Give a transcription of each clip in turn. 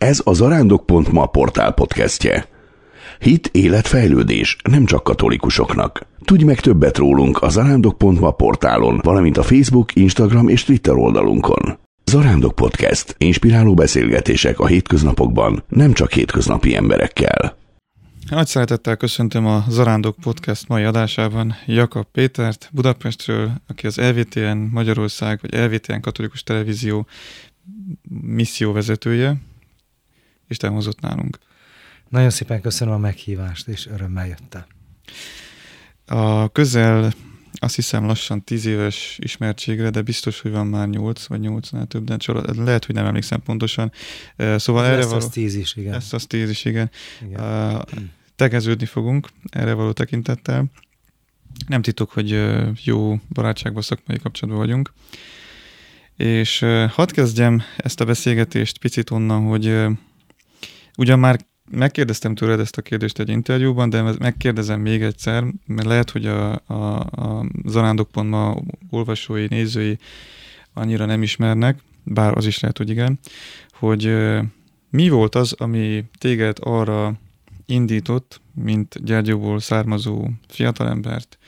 Ez a zarándok.ma portál podcastje. Hit, élet, fejlődés, nem csak katolikusoknak. Tudj meg többet rólunk a zarándok.ma portálon, valamint a Facebook, Instagram és Twitter oldalunkon. Zarándok Podcast. Inspiráló beszélgetések a hétköznapokban, nem csak hétköznapi emberekkel. Nagy szeretettel köszöntöm a Zarándok Podcast mai adásában Jakab Pétert Budapestről, aki az LVTN Magyarország, vagy LVTN Katolikus Televízió misszióvezetője, és te hozott nálunk. Nagyon szépen köszönöm a meghívást, és örömmel jöttem. A közel azt hiszem lassan tíz éves ismertségre, de biztos, hogy van már nyolc vagy nyolcnál több, de csak lehet, hogy nem emlékszem pontosan. Szóval erre való... az tíz is, igen. Ezt az tíz is, igen. igen. Uh, tegeződni fogunk erre való tekintettel. Nem titok, hogy jó barátságban, szakmai kapcsolatban vagyunk. És hadd kezdjem ezt a beszélgetést picit onnan, hogy ugyan már megkérdeztem tőled ezt a kérdést egy interjúban, de megkérdezem még egyszer, mert lehet, hogy a, a, a zarándok.ma olvasói, nézői annyira nem ismernek, bár az is lehet, hogy igen, hogy mi volt az, ami téged arra indított, mint Gyergyóból származó fiatalembert,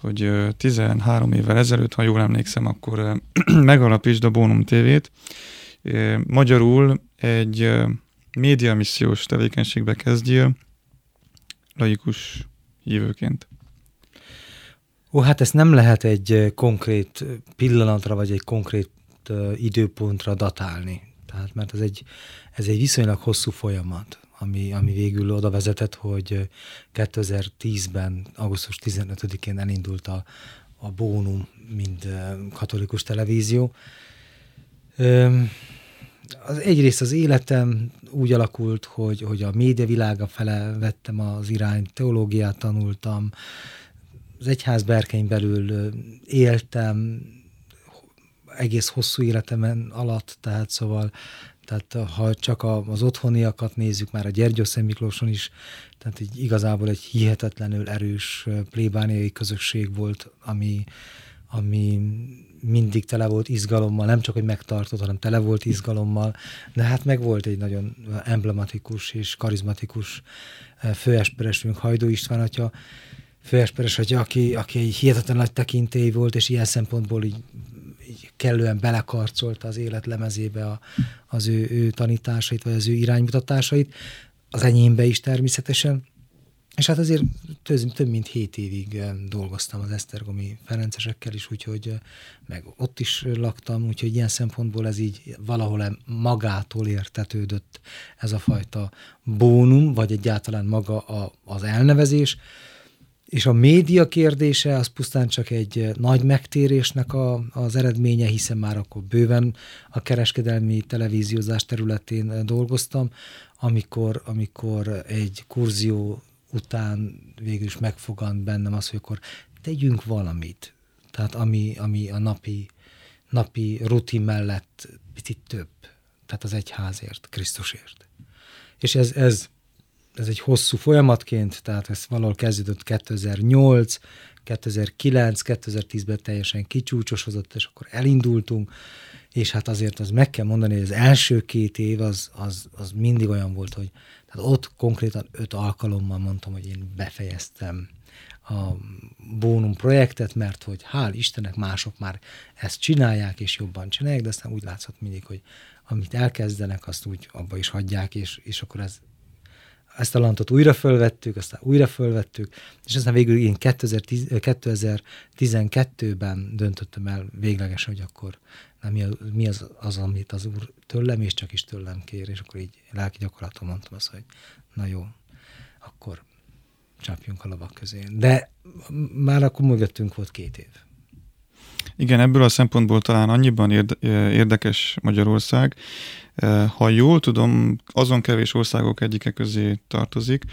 hogy 13 évvel ezelőtt, ha jól emlékszem, akkor megalapítsd a Bónum TV-t. Magyarul egy médiamissziós tevékenységbe kezdjél, laikus hívőként. Ó, hát ezt nem lehet egy konkrét pillanatra, vagy egy konkrét időpontra datálni. Tehát, mert ez egy, ez egy viszonylag hosszú folyamat, ami, ami végül oda vezetett, hogy 2010-ben, augusztus 15-én elindult a, a Bónum, mint katolikus televízió. Az egyrészt az életem úgy alakult, hogy, hogy a médiavilága fele vettem az irányt, teológiát tanultam, az egyház berkein belül éltem, egész hosszú életemen alatt, tehát szóval, tehát ha csak az otthoniakat nézzük, már a Gyergyószent Miklóson is, tehát így igazából egy hihetetlenül erős plébániai közösség volt, ami, ami mindig tele volt izgalommal, nem csak, hogy megtartott, hanem tele volt izgalommal, de hát meg volt egy nagyon emblematikus és karizmatikus főesperesünk, Hajdó István atya, főesperes atya, aki, aki egy hihetetlen nagy tekintély volt, és ilyen szempontból így, így kellően belekarcolta az élet lemezébe a, az ő, ő tanításait, vagy az ő iránymutatásait, az enyémbe is természetesen, és hát azért több, több mint hét évig dolgoztam az Esztergomi Ferencesekkel is, úgyhogy meg ott is laktam, úgyhogy ilyen szempontból ez így valahol magától értetődött ez a fajta bónum, vagy egyáltalán maga a, az elnevezés. És a média kérdése az pusztán csak egy nagy megtérésnek a, az eredménye, hiszen már akkor bőven a kereskedelmi televíziózás területén dolgoztam, amikor, amikor egy kurzió után végül is megfogant bennem az, hogy akkor tegyünk valamit. Tehát ami, ami a napi, napi rutin mellett picit több. Tehát az egyházért, Krisztusért. És ez, ez, ez egy hosszú folyamatként, tehát ez valahol kezdődött 2008, 2009, 2010-ben teljesen kicsúcsosodott, és akkor elindultunk, és hát azért az meg kell mondani, hogy az első két év az, az, az mindig olyan volt, hogy tehát ott konkrétan öt alkalommal mondtam, hogy én befejeztem a Bónum projektet, mert hogy hál' Istennek mások már ezt csinálják, és jobban csinálják, de aztán úgy látszott mindig, hogy amit elkezdenek, azt úgy abba is hagyják, és, és akkor ez, ezt a lantot újra fölvettük, aztán újra fölvettük, és aztán végül én 2010, 2012-ben döntöttem el véglegesen, hogy akkor nem, mi, az, mi az, az, amit az Úr tőlem, és csak is tőlem kér, és akkor így lelki gyakorlaton mondtam azt, hogy na jó, akkor csapjunk a lovak közé. De már akkor mögöttünk volt két év. Igen, ebből a szempontból talán annyiban érdekes Magyarország. Ha jól tudom, azon kevés országok egyike közé tartozik,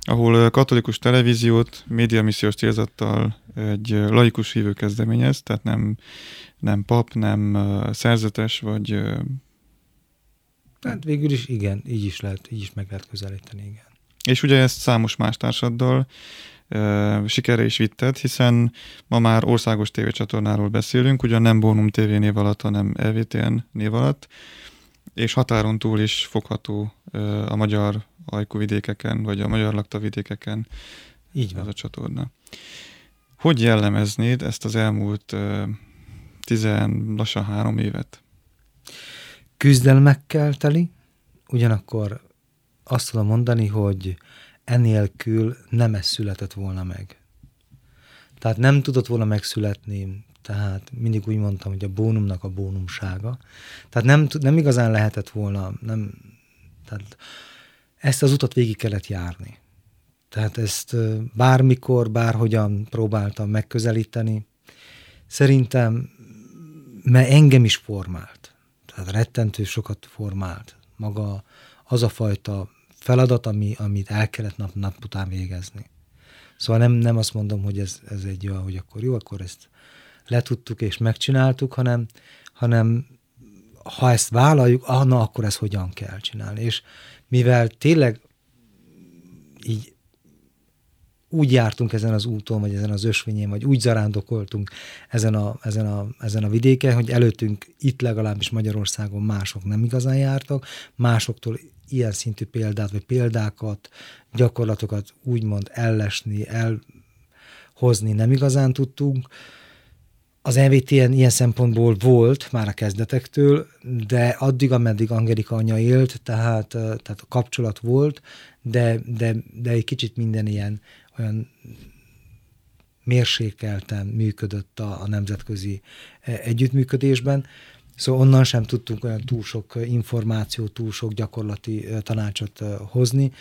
ahol katolikus televíziót médiamissziós célzattal egy laikus hívő kezdeményez, tehát nem, nem pap, nem szerzetes, vagy... Hát végül is igen, így is lehet, így is meg lehet közelíteni, igen. És ugye ezt számos más társaddal sikerre is vitted, hiszen ma már országos tévécsatornáról beszélünk, ugyan nem Bónum TV név alatt, hanem LVTN név alatt, és határon túl is fogható a magyar ajkuvidékeken, vagy a magyar laktavidékeken Így van. ez a csatorna. Hogy jellemeznéd ezt az elmúlt tizen, lassan három évet? Küzdelmekkel teli, ugyanakkor azt tudom mondani, hogy enélkül nem ez született volna meg. Tehát nem tudott volna megszületni, tehát mindig úgy mondtam, hogy a bónumnak a bónumsága. Tehát nem, nem igazán lehetett volna, nem, tehát ezt az utat végig kellett járni. Tehát ezt bármikor, bárhogyan próbáltam megközelíteni. Szerintem, mert engem is formált. Tehát rettentő sokat formált. Maga az a fajta feladat, ami, amit el kellett nap, nap után végezni. Szóval nem, nem azt mondom, hogy ez, ez egy olyan, hogy akkor jó, akkor ezt letudtuk és megcsináltuk, hanem, hanem ha ezt vállaljuk, ah, na, akkor ezt hogyan kell csinálni. És mivel tényleg így úgy jártunk ezen az úton, vagy ezen az ösvényén, vagy úgy zarándokoltunk ezen a, ezen a, ezen a vidéken, hogy előttünk itt legalábbis Magyarországon mások nem igazán jártak, másoktól ilyen szintű példát, vagy példákat, gyakorlatokat úgymond ellesni, elhozni nem igazán tudtunk. Az EVTN ilyen szempontból volt már a kezdetektől, de addig, ameddig Angelika anya élt, tehát, tehát a kapcsolat volt, de, de, de egy kicsit minden ilyen olyan mérsékelten működött a, a nemzetközi együttműködésben. Szóval onnan sem tudtunk olyan túl sok információ, túl sok gyakorlati tanácsot hozni.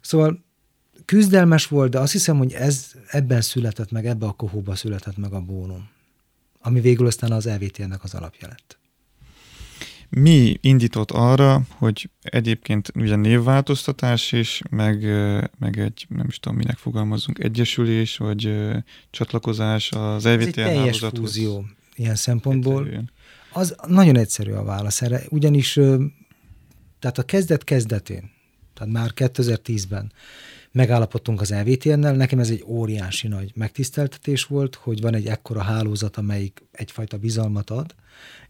Szóval küzdelmes volt, de azt hiszem, hogy ez ebben született meg, ebbe a kohóba született meg a bónum, ami végül aztán az EVT-nek az alapja lett. Mi indított arra, hogy egyébként ugye névváltoztatás is, meg, meg egy, nem is tudom, minek fogalmazunk, egyesülés, vagy csatlakozás az EVT Ez egy teljes fúzió ilyen szempontból. Egyszerűen. Az nagyon egyszerű a válasz erre, ugyanis tehát a kezdet kezdetén, tehát már 2010-ben megállapodtunk az LVTN-nel, nekem ez egy óriási nagy megtiszteltetés volt, hogy van egy ekkora hálózat, amelyik egyfajta bizalmat ad,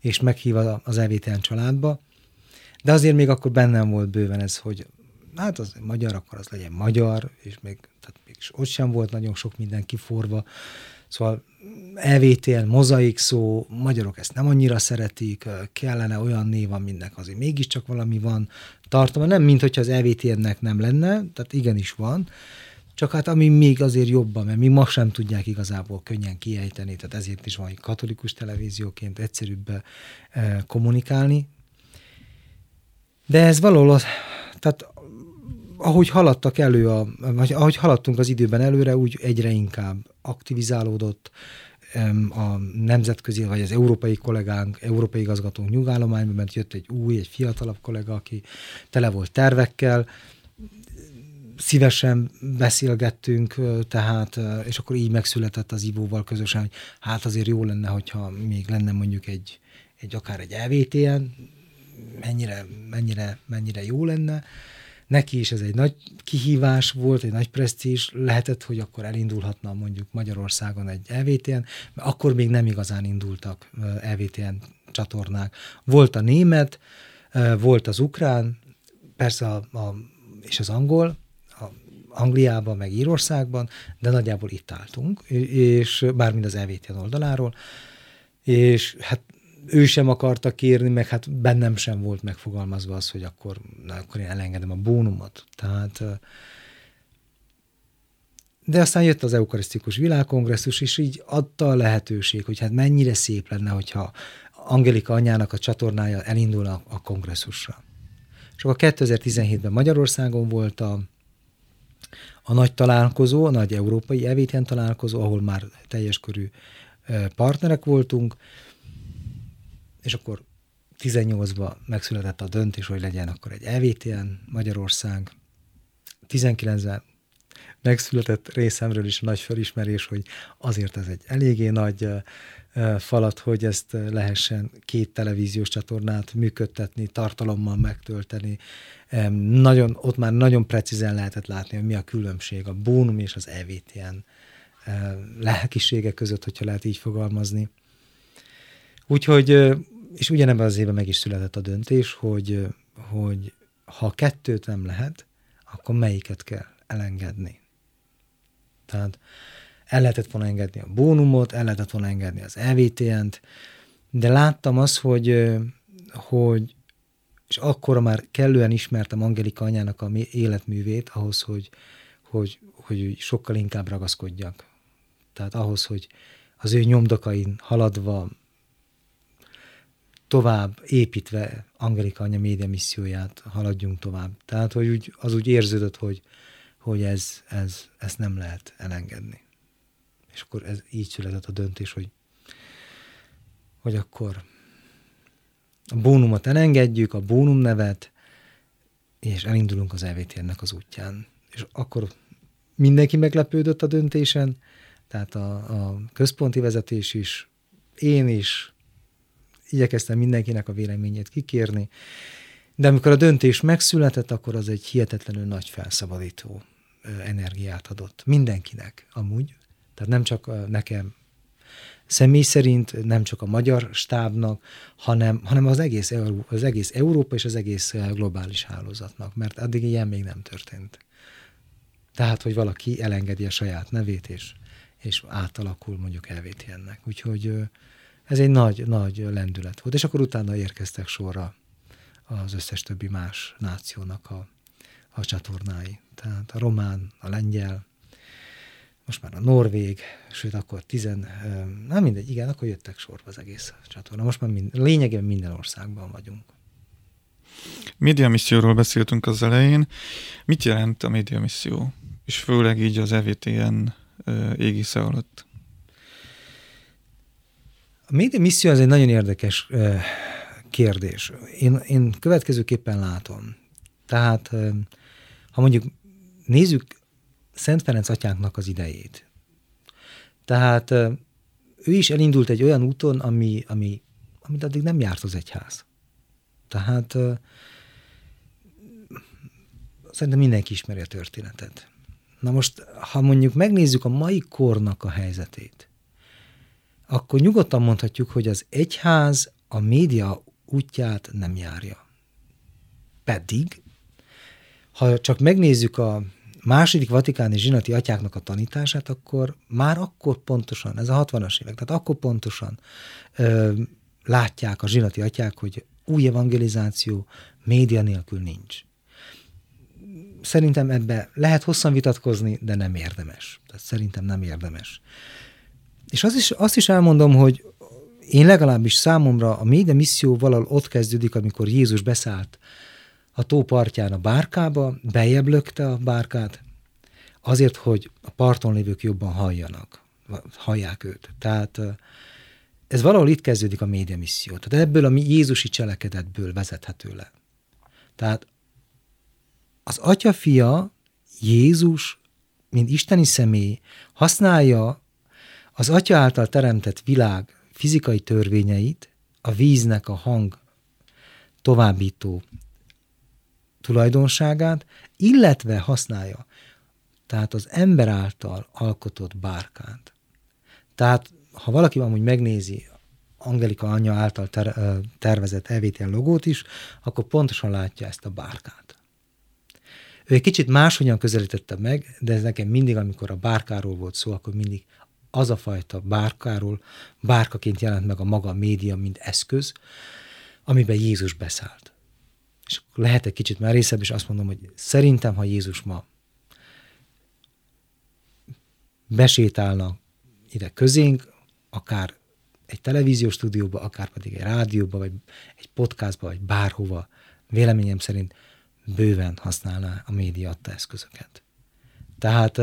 és meghív az LVTN családba, de azért még akkor bennem volt bőven ez, hogy hát az magyar, akkor az legyen magyar, és még, tehát még ott sem volt nagyon sok minden kiforva, Szóval EVTL, mozaik szó, magyarok ezt nem annyira szeretik, kellene olyan név, aminek azért mégiscsak valami van tartalma, nem mint hogyha az EVTN-nek nem lenne, tehát igenis van, csak hát ami még azért jobban, mert mi ma sem tudják igazából könnyen kiejteni, tehát ezért is van hogy katolikus televízióként egyszerűbb kommunikálni. De ez valahol, tehát ahogy haladtak elő, a, vagy ahogy haladtunk az időben előre, úgy egyre inkább aktivizálódott a nemzetközi, vagy az európai kollégánk, európai igazgatónk nyugállományban, mert jött egy új, egy fiatalabb kollega, aki tele volt tervekkel, szívesen beszélgettünk, tehát, és akkor így megszületett az Ivóval közösen, hogy hát azért jó lenne, hogyha még lenne mondjuk egy, egy akár egy EVTN, mennyire, mennyire, mennyire jó lenne, neki is ez egy nagy kihívás volt, egy nagy presztízs, lehetett, hogy akkor elindulhatna mondjuk Magyarországon egy EVTN, mert akkor még nem igazán indultak EVTN csatornák. Volt a német, volt az ukrán, persze a, a, és az angol, a Angliában, meg Írországban, de nagyjából itt álltunk, és bármint az EVTN oldaláról, és hát ő sem akarta kérni, meg hát bennem sem volt megfogalmazva az, hogy akkor, na, akkor én elengedem a bónumot. Tehát de aztán jött az eukarisztikus világkongresszus, és így adta a lehetőség, hogy hát mennyire szép lenne, hogyha Angelika anyának a csatornája elindulna a kongresszusra. És akkor 2017-ben Magyarországon volt a, a nagy találkozó, a nagy európai evétjen találkozó, ahol már teljes körű partnerek voltunk, és akkor 18-ban megszületett a döntés, hogy legyen akkor egy EVTN Magyarország. 19-ben megszületett részemről is nagy felismerés, hogy azért ez egy eléggé nagy falat, hogy ezt lehessen két televíziós csatornát működtetni, tartalommal megtölteni. Nagyon, ott már nagyon precízen lehetett látni, hogy mi a különbség a Bónum és az EVTN lelkisége között, hogyha lehet így fogalmazni. Úgyhogy és ugyanebben az évben meg is született a döntés, hogy, hogy ha kettőt nem lehet, akkor melyiket kell elengedni. Tehát el lehetett volna engedni a bónumot, el lehetett volna engedni az EVTN-t, de láttam azt, hogy, hogy és akkor már kellően ismertem Angelika anyának a életművét ahhoz, hogy, hogy, hogy sokkal inkább ragaszkodjak. Tehát ahhoz, hogy az ő nyomdokain haladva, tovább építve Angelika anya média misszióját haladjunk tovább. Tehát, hogy úgy, az úgy érződött, hogy, hogy ez, ez, ezt nem lehet elengedni. És akkor ez így született a döntés, hogy, hogy akkor a bónumot elengedjük, a bónum nevet, és elindulunk az EVTN-nek az útján. És akkor mindenki meglepődött a döntésen, tehát a, a központi vezetés is, én is, igyekeztem mindenkinek a véleményét kikérni, de amikor a döntés megszületett, akkor az egy hihetetlenül nagy felszabadító energiát adott. Mindenkinek amúgy. Tehát nem csak nekem személy szerint, nem csak a magyar stábnak, hanem, hanem az, egész, az egész Európa és az egész globális hálózatnak, mert addig ilyen még nem történt. Tehát, hogy valaki elengedi a saját nevét, és, és átalakul mondjuk elvéti-ennek. Úgyhogy ez egy nagy, nagy lendület volt. És akkor utána érkeztek sorra az összes többi más nációnak a, a csatornái. Tehát a román, a lengyel, most már a norvég, sőt akkor tizen, nem mindegy, igen, akkor jöttek sorba az egész csatorna. Most már mind, lényegében minden országban vagyunk. Média misszióról beszéltünk az elején. Mit jelent a média misszió? És főleg így az EVTN égisze alatt. A média misszió az egy nagyon érdekes kérdés. Én, én következőképpen látom. Tehát, ha mondjuk nézzük Szent Ferenc atyánknak az idejét. Tehát ő is elindult egy olyan úton, ami, ami, amit addig nem járt az egyház. Tehát szerintem mindenki ismeri a történetet. Na most, ha mondjuk megnézzük a mai kornak a helyzetét, akkor nyugodtan mondhatjuk, hogy az egyház a média útját nem járja. Pedig, ha csak megnézzük a második vatikáni zsinati atyáknak a tanítását, akkor már akkor pontosan, ez a 60-as évek, tehát akkor pontosan ö, látják a zsinati atyák, hogy új evangelizáció média nélkül nincs. Szerintem ebbe lehet hosszan vitatkozni, de nem érdemes. Tehát szerintem nem érdemes. És az is, azt is elmondom, hogy én legalábbis számomra a média misszió valahol ott kezdődik, amikor Jézus beszállt a tó partján a bárkába, bejebb lökte a bárkát, azért, hogy a parton lévők jobban halljanak, hallják őt. Tehát ez valahol itt kezdődik a média misszió. Tehát ebből a Jézusi cselekedetből vezethető le. Tehát az atya-fia, Jézus, mint isteni személy használja az atya által teremtett világ fizikai törvényeit, a víznek a hang továbbító tulajdonságát, illetve használja tehát az ember által alkotott bárkát. Tehát ha valaki amúgy megnézi Angelika anyja által ter- tervezett EVTN logót is, akkor pontosan látja ezt a bárkát. Ő egy kicsit máshogyan közelítette meg, de ez nekem mindig, amikor a bárkáról volt szó, akkor mindig az a fajta bárkáról, bárkaként jelent meg a maga média, mint eszköz, amiben Jézus beszállt. És lehet egy kicsit merészebb, és azt mondom, hogy szerintem, ha Jézus ma besétálna ide közénk, akár egy televíziós stúdióba, akár pedig egy rádióba, vagy egy podcastba, vagy bárhova, véleményem szerint bőven használná a média adta eszközöket. Tehát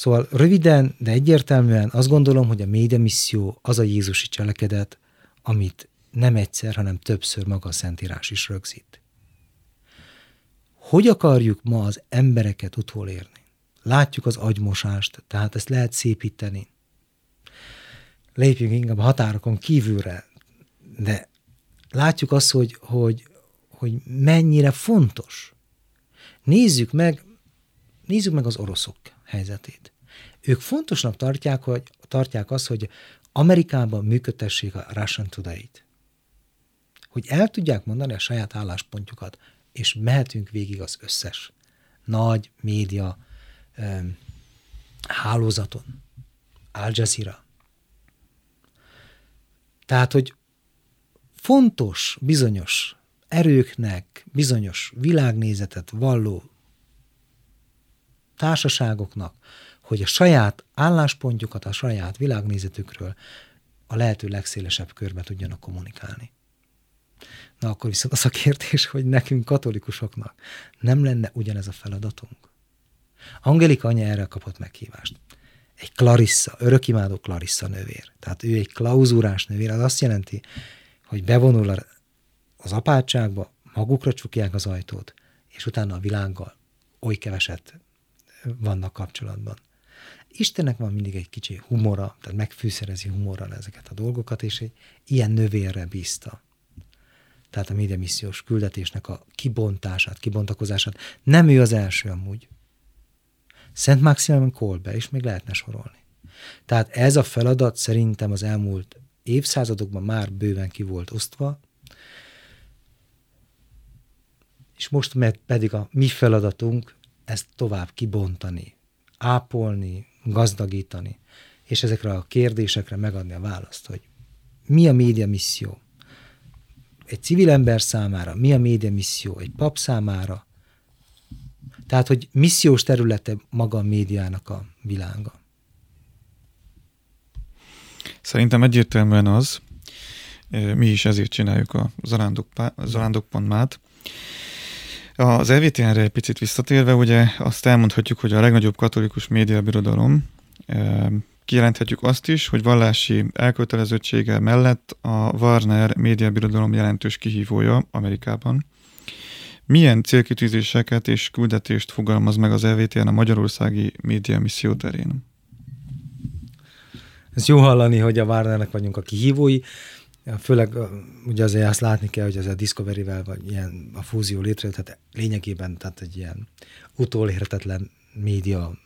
Szóval röviden, de egyértelműen azt gondolom, hogy a média misszió az a Jézusi cselekedet, amit nem egyszer, hanem többször maga a Szentírás is rögzít. Hogy akarjuk ma az embereket utolérni? Látjuk az agymosást, tehát ezt lehet szépíteni. Lépjünk inkább a határokon kívülre, de látjuk azt, hogy, hogy, hogy mennyire fontos. Nézzük meg, nézzük meg az oroszok helyzetét. Ők fontosnak tartják, hogy, tartják azt, hogy Amerikában működtessék a Russian Today-t. Hogy el tudják mondani a saját álláspontjukat, és mehetünk végig az összes nagy média um, hálózaton. Al Jazeera. Tehát, hogy fontos bizonyos erőknek, bizonyos világnézetet valló társaságoknak, hogy a saját álláspontjukat, a saját világnézetükről a lehető legszélesebb körbe tudjanak kommunikálni. Na akkor viszont az a kérdés, hogy nekünk katolikusoknak nem lenne ugyanez a feladatunk? Angelika anya erre kapott meghívást. Egy Clarissa, örökimádó Clarissa nővér. Tehát ő egy klauzúrás nővér, az azt jelenti, hogy bevonul az apátságba, magukra csukják az ajtót, és utána a világgal oly keveset vannak kapcsolatban. Istennek van mindig egy kicsi humora, tehát megfűszerezi humorral ezeket a dolgokat, és egy ilyen növérre bízta. Tehát a médiamissziós küldetésnek a kibontását, kibontakozását. Nem ő az első amúgy. Szent Maximilian Kolbe, és még lehetne sorolni. Tehát ez a feladat szerintem az elmúlt évszázadokban már bőven ki volt osztva, és most pedig a mi feladatunk ezt tovább kibontani, ápolni, gazdagítani, és ezekre a kérdésekre megadni a választ, hogy mi a média misszió? Egy civil ember számára, mi a média misszió egy pap számára, tehát, hogy missziós területe maga a médiának a világa. Szerintem egyértelműen az, mi is ezért csináljuk a zarándok.mát, az EVTN-re egy picit visszatérve, ugye azt elmondhatjuk, hogy a legnagyobb katolikus médiabirodalom, kijelenthetjük azt is, hogy vallási elkötelezettsége mellett a Warner médiabirodalom jelentős kihívója Amerikában. Milyen célkitűzéseket és küldetést fogalmaz meg az EVTN a magyarországi média misszió terén? Ez jó hallani, hogy a Warnernek vagyunk a kihívói. Főleg ugye azért azt látni kell, hogy ez a Discovery-vel vagy ilyen a fúzió létrejött, tehát lényegében tehát egy ilyen utolérhetetlen média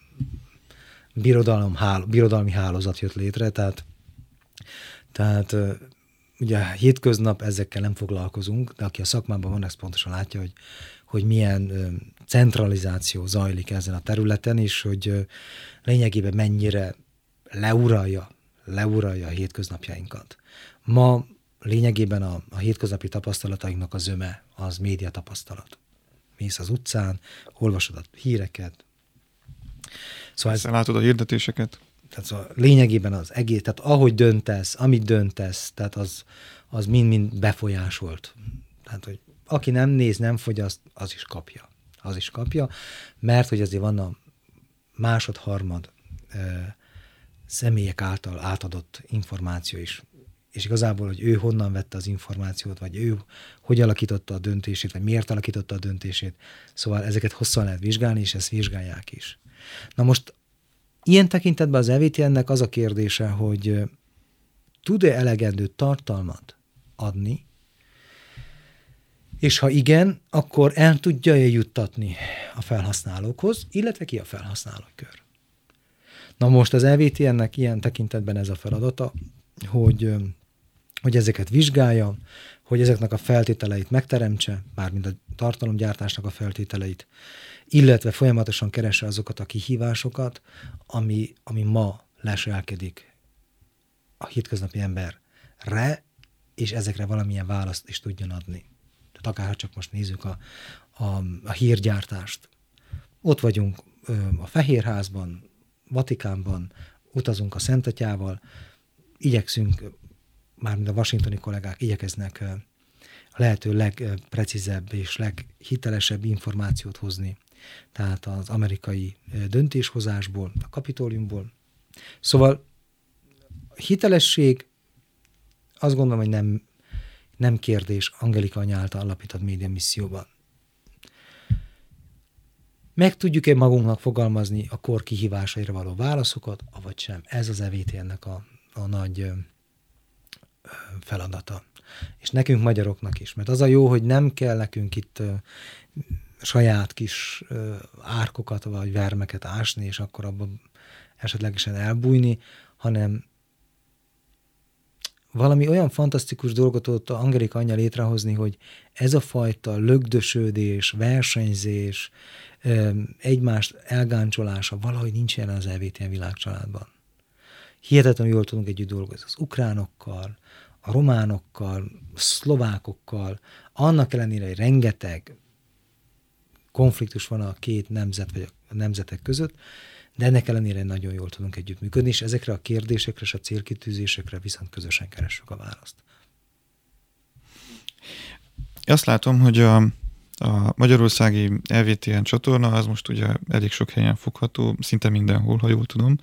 birodalom, háló, birodalmi hálózat jött létre, tehát, tehát ugye hétköznap ezekkel nem foglalkozunk, de aki a szakmában van, ezt pontosan látja, hogy, hogy milyen centralizáció zajlik ezen a területen, és hogy lényegében mennyire leuralja, leuralja a hétköznapjainkat. Ma lényegében a, a hétköznapi tapasztalatainknak a zöme az média tapasztalat. Mész az utcán, olvasod a híreket. Szóval ez, látod a hirdetéseket? Tehát szóval lényegében az egész, tehát ahogy döntesz, amit döntesz, tehát az, az mind-mind befolyásolt. Tehát, hogy aki nem néz, nem fogyaszt, az is kapja. Az is kapja, mert hogy azért van a másod-harmad e, személyek által átadott információ is és igazából, hogy ő honnan vette az információt, vagy ő hogy alakította a döntését, vagy miért alakította a döntését. Szóval ezeket hosszan lehet vizsgálni, és ezt vizsgálják is. Na most ilyen tekintetben az EVTN-nek az a kérdése, hogy tud-e elegendő tartalmat adni, és ha igen, akkor el tudja-e juttatni a felhasználókhoz, illetve ki a felhasználókör. Na most az EVTN-nek ilyen tekintetben ez a feladata, hogy hogy ezeket vizsgálja, hogy ezeknek a feltételeit megteremtse, mármint a tartalomgyártásnak a feltételeit, illetve folyamatosan keresse azokat a kihívásokat, ami, ami ma leselkedik a hétköznapi emberre, és ezekre valamilyen választ is tudjon adni. Tehát akár csak most nézzük a, a, a hírgyártást. Ott vagyunk a Fehérházban, Vatikánban, utazunk a Szentatyával, igyekszünk mármint a washingtoni kollégák igyekeznek a lehető legprecízebb és leghitelesebb információt hozni, tehát az amerikai döntéshozásból, a kapitóliumból. Szóval hitelesség azt gondolom, hogy nem, nem kérdés Angelika anya által alapított média misszióban. Meg tudjuk-e magunknak fogalmazni a kor kihívásaira való válaszokat, avagy sem? Ez az EVT-nek a, a nagy feladata. És nekünk magyaroknak is, mert az a jó, hogy nem kell nekünk itt saját kis árkokat vagy vermeket ásni, és akkor abban esetlegesen elbújni, hanem valami olyan fantasztikus dolgot tudott Angelika anyja létrehozni, hogy ez a fajta lögdösödés, versenyzés, egymást elgáncsolása valahogy nincs jelen az EVTN világcsaládban. Hihetetlenül jól tudunk együtt dolgozni az ukránokkal, a románokkal, szlovákokkal, annak ellenére, hogy rengeteg konfliktus van a két nemzet vagy a nemzetek között, de ennek ellenére nagyon jól tudunk együttműködni, és ezekre a kérdésekre és a célkitűzésekre viszont közösen keressük a választ. Azt látom, hogy a, a magyarországi LVTN csatorna az most ugye elég sok helyen fogható, szinte mindenhol, ha jól tudom.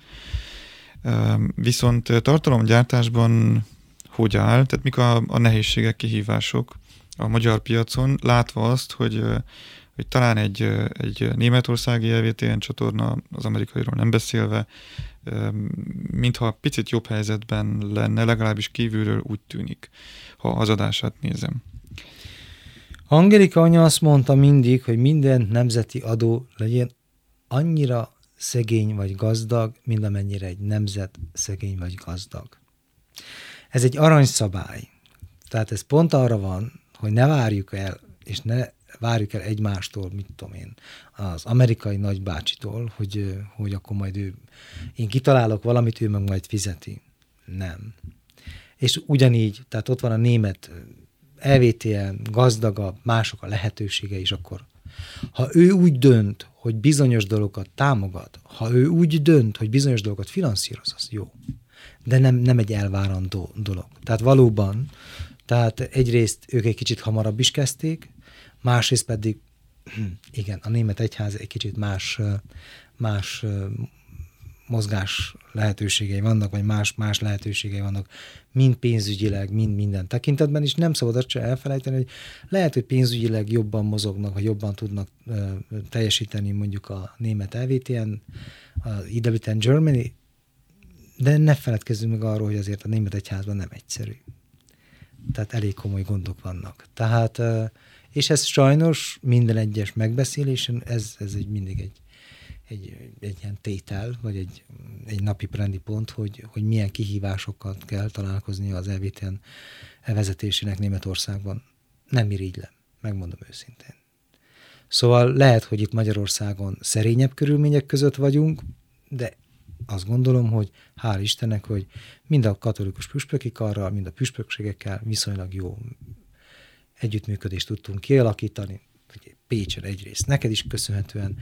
Viszont tartalomgyártásban hogy áll, tehát mik a, a nehézségek, kihívások a magyar piacon, látva azt, hogy hogy talán egy, egy németországi LVTN csatorna, az amerikairól nem beszélve, mintha picit jobb helyzetben lenne, legalábbis kívülről úgy tűnik, ha az adását nézem. Angelika anya azt mondta mindig, hogy minden nemzeti adó legyen annyira szegény vagy gazdag, mint amennyire egy nemzet szegény vagy gazdag. Ez egy aranyszabály. Tehát ez pont arra van, hogy ne várjuk el, és ne várjuk el egymástól, mit tudom én, az amerikai nagybácsitól, hogy, hogy akkor majd ő, én kitalálok valamit, ő meg majd fizeti. Nem. És ugyanígy, tehát ott van a német elvétél, gazdagabb, mások a lehetősége is, akkor ha ő úgy dönt, hogy bizonyos dolgokat támogat, ha ő úgy dönt, hogy bizonyos dolgokat finanszíroz, az jó. De nem, nem egy elvárandó dolog. Tehát valóban, tehát egyrészt ők egy kicsit hamarabb is kezdték, másrészt pedig, igen, a német egyház egy kicsit más, más mozgás lehetőségei vannak, vagy más, más lehetőségei vannak, mind pénzügyileg, mind minden tekintetben, és nem szabad azt sem elfelejteni, hogy lehet, hogy pénzügyileg jobban mozognak, vagy jobban tudnak uh, teljesíteni mondjuk a német LVTN, a IWTN Germany, de ne feledkezzünk meg arról, hogy azért a német egyházban nem egyszerű. Tehát elég komoly gondok vannak. Tehát és ez sajnos minden egyes megbeszélésen, ez, ez egy mindig egy, egy, egy ilyen tétel, vagy egy, egy napi prendi pont, hogy, hogy milyen kihívásokkal kell találkozni az elvételen vezetésének Németországban. Nem irigylem, megmondom őszintén. Szóval lehet, hogy itt Magyarországon szerényebb körülmények között vagyunk, de azt gondolom, hogy hál' Istennek, hogy mind a katolikus püspöki karral, mind a püspökségekkel viszonylag jó együttműködést tudtunk kialakítani, Pécsen egyrészt neked is köszönhetően,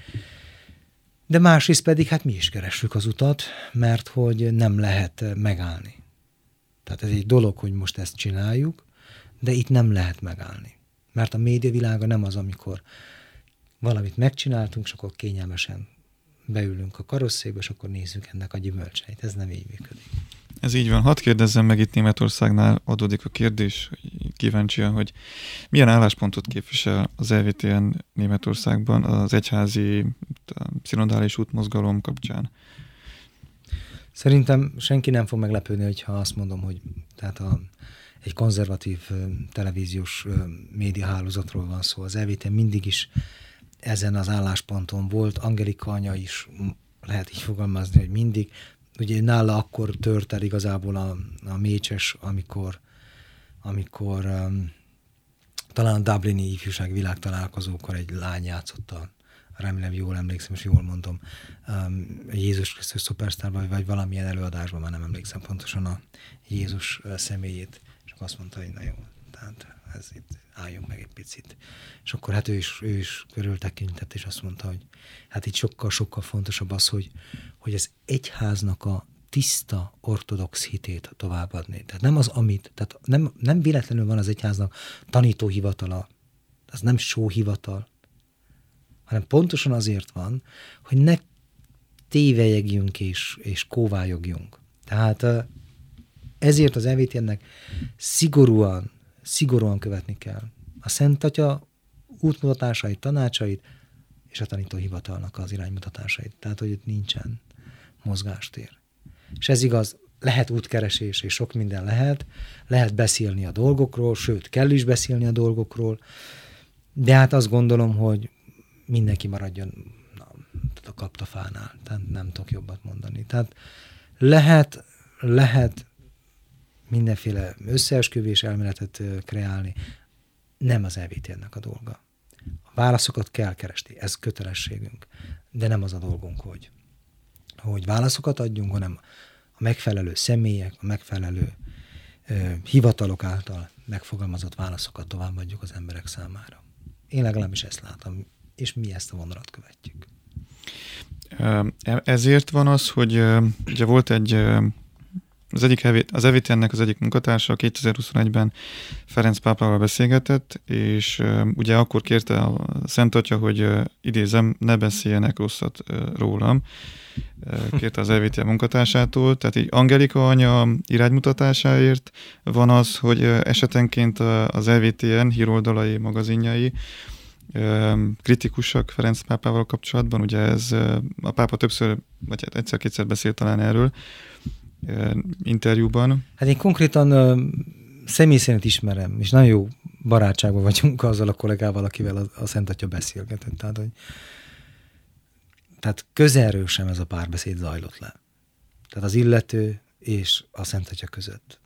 de másrészt pedig hát mi is keressük az utat, mert hogy nem lehet megállni. Tehát ez egy dolog, hogy most ezt csináljuk, de itt nem lehet megállni. Mert a médiavilága nem az, amikor valamit megcsináltunk, és akkor kényelmesen beülünk a karosszékbe, és akkor nézzük ennek a gyümölcseit. Ez nem így működik. Ez így van. Hadd kérdezzem meg itt Németországnál adódik a kérdés, kíváncsian, hogy milyen álláspontot képvisel az LVTN Németországban az egyházi szinodális útmozgalom kapcsán? Szerintem senki nem fog meglepődni, hogyha azt mondom, hogy tehát a, egy konzervatív televíziós médiahálózatról van szó. Az LVTN mindig is ezen az állásponton volt. Angelika anya is lehet így fogalmazni, hogy mindig ugye nála akkor tört el igazából a, a mécses, amikor, amikor um, talán a Dublini ifjúság világtalálkozókor egy lány játszotta, remélem jól emlékszem, és jól mondom, um, Jézus Krisztus szupersztárban, vagy valamilyen előadásban, már nem emlékszem pontosan a Jézus személyét, és azt mondta, hogy na jó, tehát ez itt álljunk meg egy picit. És akkor hát ő is, ő is körültekintett, és azt mondta, hogy hát itt sokkal-sokkal fontosabb az, hogy, hogy az egyháznak a tiszta ortodox hitét továbbadni. Tehát nem az, amit, tehát nem, nem véletlenül van az egyháznak tanítóhivatala, az nem sóhivatal, hanem pontosan azért van, hogy ne tévejegjünk és, és kóvályogjunk. Tehát ezért az EVTN-nek szigorúan, szigorúan követni kell a Szent Atya útmutatásait, tanácsait, és a tanítóhivatalnak az iránymutatásait. Tehát, hogy itt nincsen mozgástér. És ez igaz, lehet útkeresés, és sok minden lehet, lehet beszélni a dolgokról, sőt, kell is beszélni a dolgokról, de hát azt gondolom, hogy mindenki maradjon na, a kaptafánál, tehát nem tudok jobbat mondani. Tehát lehet, lehet mindenféle összeesküvés elméletet kreálni, nem az EVTN-nek a dolga. A válaszokat kell keresni, ez kötelességünk, de nem az a dolgunk, hogy, hogy válaszokat adjunk, hanem a megfelelő személyek, a megfelelő ö, hivatalok által megfogalmazott válaszokat továbbadjuk az emberek számára. Én legalábbis ezt látom, és mi ezt a vonalat követjük. E, ezért van az, hogy ugye volt egy az egyik az EVTN-nek az egyik munkatársa 2021-ben Ferenc pápával beszélgetett, és ugye akkor kérte a Szent Atya, hogy idézem, ne beszéljenek rosszat rólam. Kérte az EVTN munkatársától, tehát így Angelika anya iránymutatásáért van az, hogy esetenként az EVTN híroldalai, magazinjai kritikusak Ferenc pápával kapcsolatban, ugye ez a pápa többször, vagy egyszer-kétszer beszélt talán erről, interjúban. Hát én konkrétan személy szerint ismerem, és nagyon jó barátságban vagyunk azzal a kollégával, akivel a, a Szent Atya beszélgetett. Tehát, hogy, tehát közelről sem ez a párbeszéd zajlott le. Tehát az illető és a Szent Atya között.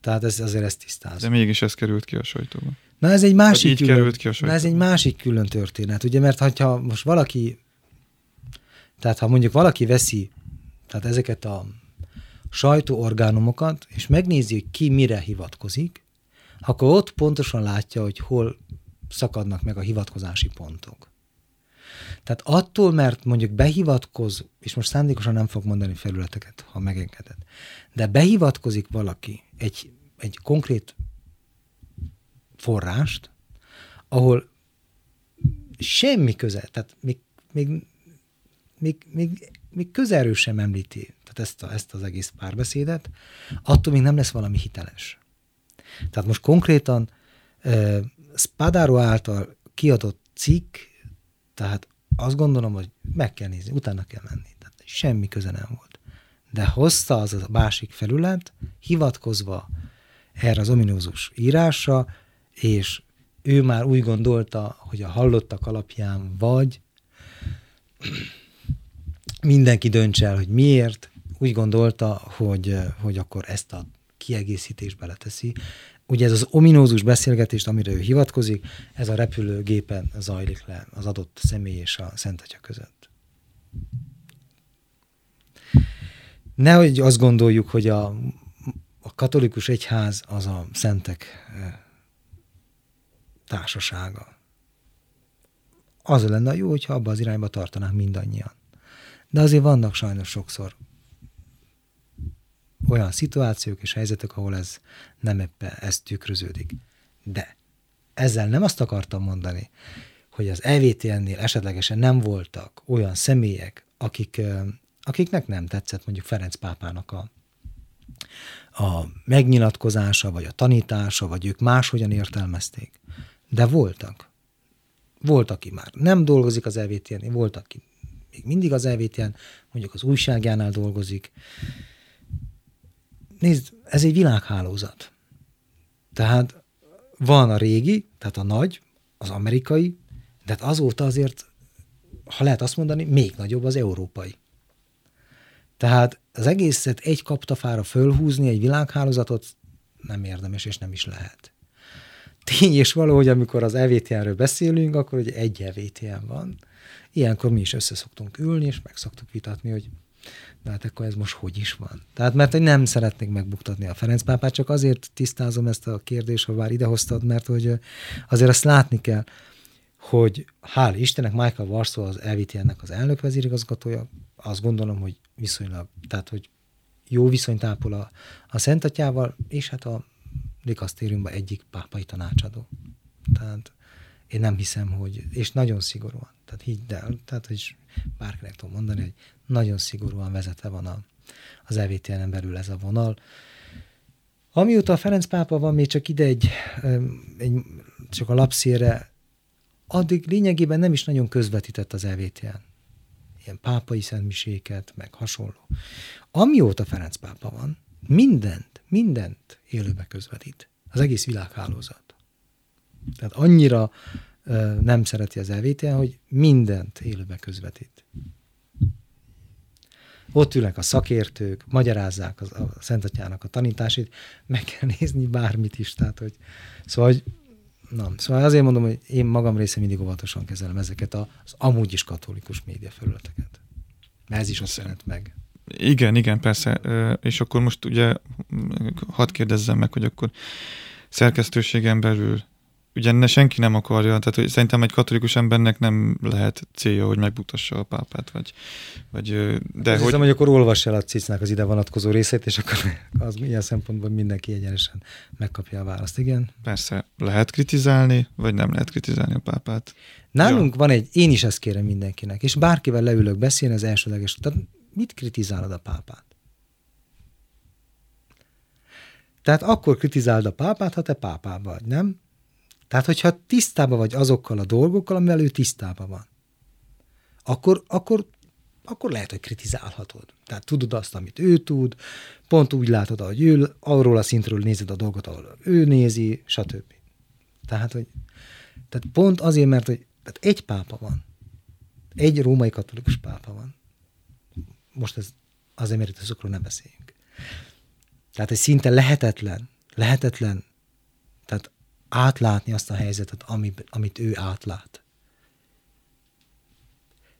Tehát ez, azért ezt tisztázom. De mégis ez került ki a sajtóban. Na ez egy másik külön, került ki a na ez egy másik külön történet, ugye, mert ha most valaki, tehát ha mondjuk valaki veszi, tehát ezeket a sajtóorgánumokat, és megnézi, hogy ki mire hivatkozik, akkor ott pontosan látja, hogy hol szakadnak meg a hivatkozási pontok. Tehát attól, mert mondjuk behivatkoz, és most szándékosan nem fog mondani felületeket, ha megengeded, de behivatkozik valaki egy, egy konkrét forrást, ahol semmi köze, tehát még, még, még, még, még közelről sem említi tehát ezt, a, ezt az egész párbeszédet, attól még nem lesz valami hiteles. Tehát most konkrétan uh, Spadaro által kiadott cikk, tehát azt gondolom, hogy meg kell nézni, utána kell menni. Tehát semmi köze nem volt. De hozta az a másik felület, hivatkozva erre az ominózus írásra, és ő már úgy gondolta, hogy a hallottak alapján vagy mindenki döntse el, hogy miért, úgy gondolta, hogy, hogy akkor ezt a kiegészítést beleteszi. Ugye ez az ominózus beszélgetést, amire ő hivatkozik, ez a repülőgépen zajlik le az adott személy és a Szent Atya között. Nehogy azt gondoljuk, hogy a, a katolikus egyház az a szentek társasága. Az lenne jó, hogyha abba az irányba tartanák mindannyian. De azért vannak sajnos sokszor olyan szituációk és helyzetek, ahol ez nem ebbe ez tükröződik. De ezzel nem azt akartam mondani, hogy az EVTN-nél esetlegesen nem voltak olyan személyek, akik, akiknek nem tetszett mondjuk Ferenc pápának a, a megnyilatkozása, vagy a tanítása, vagy ők máshogyan értelmezték. De voltak. Volt, aki már nem dolgozik az EVTN-nél, volt, aki még mindig az EVTN, mondjuk az újságjánál dolgozik, nézd, ez egy világhálózat. Tehát van a régi, tehát a nagy, az amerikai, de hát azóta azért, ha lehet azt mondani, még nagyobb az európai. Tehát az egészet egy kaptafára fölhúzni, egy világhálózatot nem érdemes, és nem is lehet. Tény és valahogy, amikor az EVTN-ről beszélünk, akkor ugye egy EVTN van. Ilyenkor mi is össze szoktunk ülni, és meg szoktuk vitatni, hogy de hát akkor ez most hogy is van? Tehát mert hogy nem szeretnék megbuktatni a Ferenc pápát, csak azért tisztázom ezt a kérdést, ha már idehoztad, mert hogy azért azt látni kell, hogy hál' Istennek Michael Warsaw az LVTN-nek az elnök vezérigazgatója, azt gondolom, hogy viszonylag, tehát hogy jó viszonyt ápol a, a Szent Atyával, és hát a dikasztériumban egyik pápai tanácsadó. Tehát én nem hiszem, hogy, és nagyon szigorúan, tehát hidd el, tehát hogy bárkinek tudom mondani, hogy nagyon szigorúan vezetve van a, az EVTN-en belül ez a vonal. Amióta a Ferenc pápa van még csak ide egy, egy csak a lapszére, addig lényegében nem is nagyon közvetített az EVTN. Ilyen pápai szentmiséket, meg hasonló. Amióta Ferenc pápa van, mindent, mindent élőbe közvetít. Az egész világhálózat. Tehát annyira nem szereti az EVTN, hogy mindent élőbe közvetít. Ott ülnek a szakértők, magyarázzák az, a Szent Atyának a tanításait, meg kell nézni bármit is. Tehát, hogy, szóval, hogy, na, szóval azért mondom, hogy én magam része mindig óvatosan kezelem ezeket az amúgy is katolikus média felületeket. Mert ez is azt jelent meg. Igen, igen, persze. És akkor most ugye hadd kérdezzem meg, hogy akkor szerkesztőségen belül ugye ne, senki nem akarja, tehát hogy szerintem egy katolikus embernek nem lehet célja, hogy megbutassa a pápát, vagy, vagy de Azt hogy... Hiszem, hogy akkor olvass el a cicnak az ide vonatkozó részét, és akkor az ilyen szempontból mindenki egyenesen megkapja a választ, igen? Persze, lehet kritizálni, vagy nem lehet kritizálni a pápát. Nálunk ja. van egy, én is ezt kérem mindenkinek, és bárkivel leülök beszélni az elsődleges, tehát mit kritizálod a pápát? Tehát akkor kritizáld a pápát, ha te pápá vagy, nem? Tehát, hogyha tisztában vagy azokkal a dolgokkal, amivel ő tisztában van, akkor, akkor, akkor lehet, hogy kritizálhatod. Tehát tudod azt, amit ő tud, pont úgy látod, ahogy ő, arról a szintről nézed a dolgot, ahol ő nézi, stb. Tehát, hogy, tehát pont azért, mert hogy tehát egy pápa van. Egy római katolikus pápa van. Most ez az emeritusokról nem beszéljünk. Tehát egy szinte lehetetlen, lehetetlen, tehát átlátni azt a helyzetet, amit, amit ő átlát.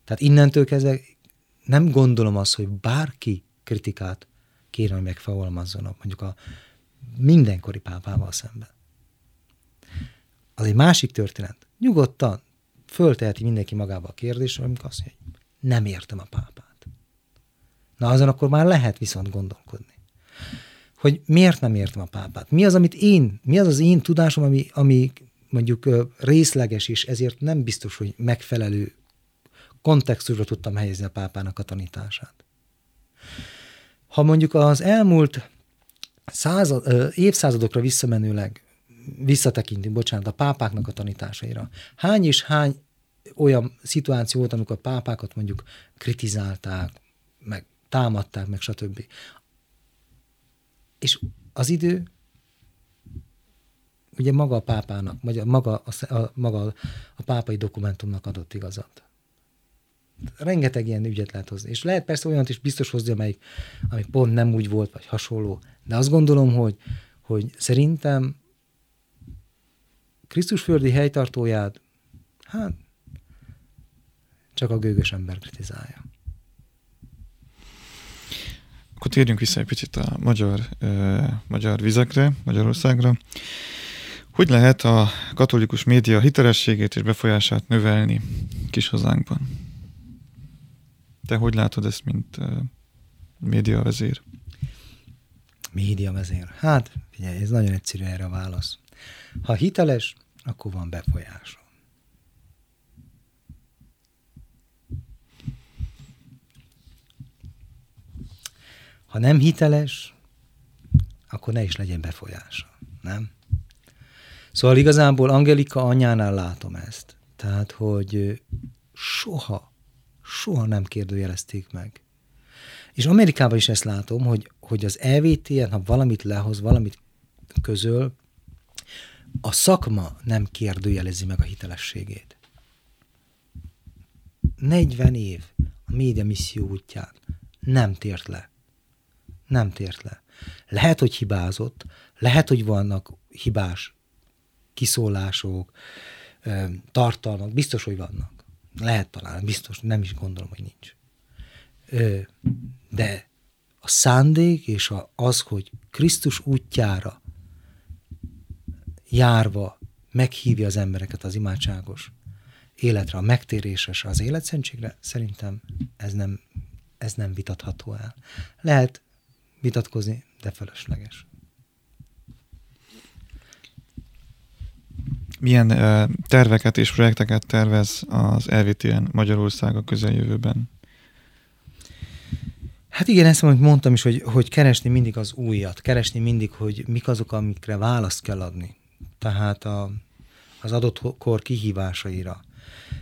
Tehát innentől kezdve nem gondolom azt, hogy bárki kritikát kéne, hogy megfogalmazzon mondjuk a mindenkori pápával szemben. Az egy másik történet. Nyugodtan fölteheti mindenki magába a kérdést, amikor azt mondja, hogy nem értem a pápát. Na azon akkor már lehet viszont gondolkodni hogy miért nem értem a pápát. Mi az, amit én, mi az az én tudásom, ami, ami mondjuk részleges, és ezért nem biztos, hogy megfelelő kontextusra tudtam helyezni a pápának a tanítását. Ha mondjuk az elmúlt század, évszázadokra visszamenőleg visszatekintünk, bocsánat, a pápáknak a tanításaira, hány és hány olyan szituáció volt, amikor a pápákat mondjuk kritizálták, meg támadták, meg stb. És az idő ugye maga a pápának, maga a, a, maga a pápai dokumentumnak adott igazat. Rengeteg ilyen ügyet lehet hozni. És lehet persze olyant is biztos hozni, amelyik, ami pont nem úgy volt, vagy hasonló. De azt gondolom, hogy, hogy szerintem Krisztus földi helytartóját, hát csak a gőgös ember kritizálja. Akkor térjünk vissza egy picit a magyar, uh, magyar vizekre, Magyarországra. Hogy lehet a katolikus média hitelességét és befolyását növelni kis hazánkban? Te hogy látod ezt, mint uh, médiavezér? Médiavezér? Hát, figyelj, ez nagyon egyszerű erre a válasz. Ha hiteles, akkor van befolyása. Ha nem hiteles, akkor ne is legyen befolyása, nem? Szóval igazából Angelika anyánál látom ezt. Tehát, hogy soha, soha nem kérdőjelezték meg. És Amerikában is ezt látom, hogy, hogy az EVT-en, ha valamit lehoz, valamit közöl, a szakma nem kérdőjelezi meg a hitelességét. 40 év a média misszió útján nem tért le nem tért le. Lehet, hogy hibázott, lehet, hogy vannak hibás kiszólások, tartalmak, biztos, hogy vannak. Lehet talán, biztos, nem is gondolom, hogy nincs. De a szándék és az, hogy Krisztus útjára járva meghívja az embereket az imádságos életre, a megtéréses, az életszentségre, szerintem ez nem, ez nem vitatható el. Lehet vitatkozni, de fölösleges. Milyen uh, terveket és projekteket tervez az LVTN Magyarország a közeljövőben? Hát igen, ezt mondtam is, hogy, hogy keresni mindig az újat, keresni mindig, hogy mik azok, amikre választ kell adni. Tehát a, az adott kor kihívásaira.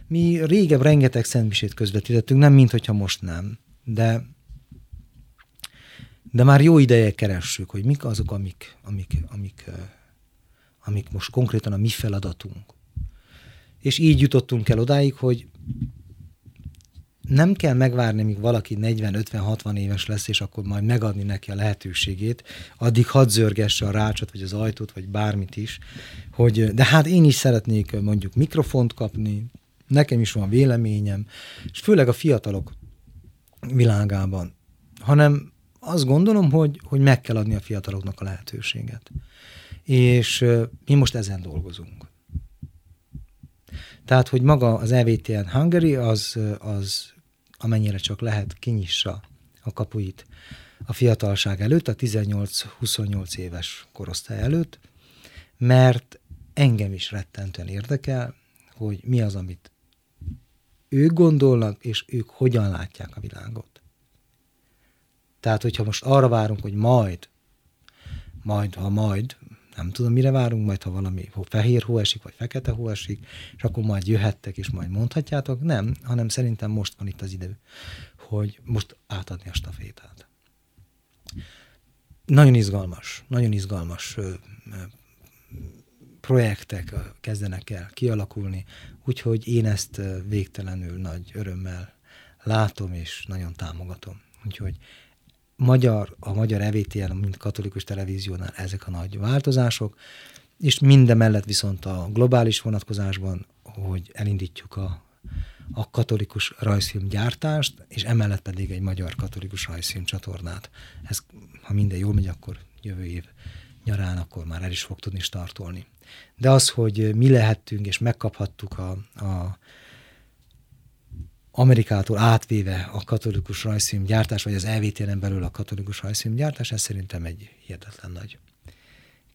Mi régebb rengeteg szentmisét közvetítettünk, nem mint hogyha most nem, de de már jó ideje keressük, hogy mik azok, amik, amik, amik, amik most konkrétan a mi feladatunk. És így jutottunk el odáig, hogy nem kell megvárni, míg valaki 40-50-60 éves lesz, és akkor majd megadni neki a lehetőségét, addig hadd zörgesse a rácsot, vagy az ajtót, vagy bármit is, hogy de hát én is szeretnék mondjuk mikrofont kapni, nekem is van véleményem, és főleg a fiatalok világában, hanem azt gondolom, hogy, hogy meg kell adni a fiataloknak a lehetőséget. És mi most ezen dolgozunk. Tehát, hogy maga az EVTN Hungary az, az amennyire csak lehet kinyissa a kapuit a fiatalság előtt, a 18-28 éves korosztály előtt, mert engem is rettentően érdekel, hogy mi az, amit ők gondolnak, és ők hogyan látják a világot. Tehát, hogyha most arra várunk, hogy majd, majd, ha majd, nem tudom, mire várunk, majd ha valami fehér hó esik, vagy fekete hó esik, és akkor majd jöhettek, és majd mondhatjátok. Nem, hanem szerintem most van itt az idő, hogy most átadni a stafétát. Nagyon izgalmas, nagyon izgalmas projektek kezdenek el kialakulni, úgyhogy én ezt végtelenül nagy örömmel látom és nagyon támogatom. Úgyhogy magyar, a magyar EVTN, mint katolikus televíziónál ezek a nagy változások, és minden mellett viszont a globális vonatkozásban, hogy elindítjuk a, a katolikus rajzfilm gyártást, és emellett pedig egy magyar katolikus rajzfilm csatornát. Ez, ha minden jól megy, akkor jövő év nyarán akkor már el is fog tudni startolni. De az, hogy mi lehettünk és megkaphattuk a, a Amerikától átvéve a katolikus rajzfilm gyártás, vagy az EVT-en belül a katolikus rajzfilm gyártás, ez szerintem egy hihetetlen nagy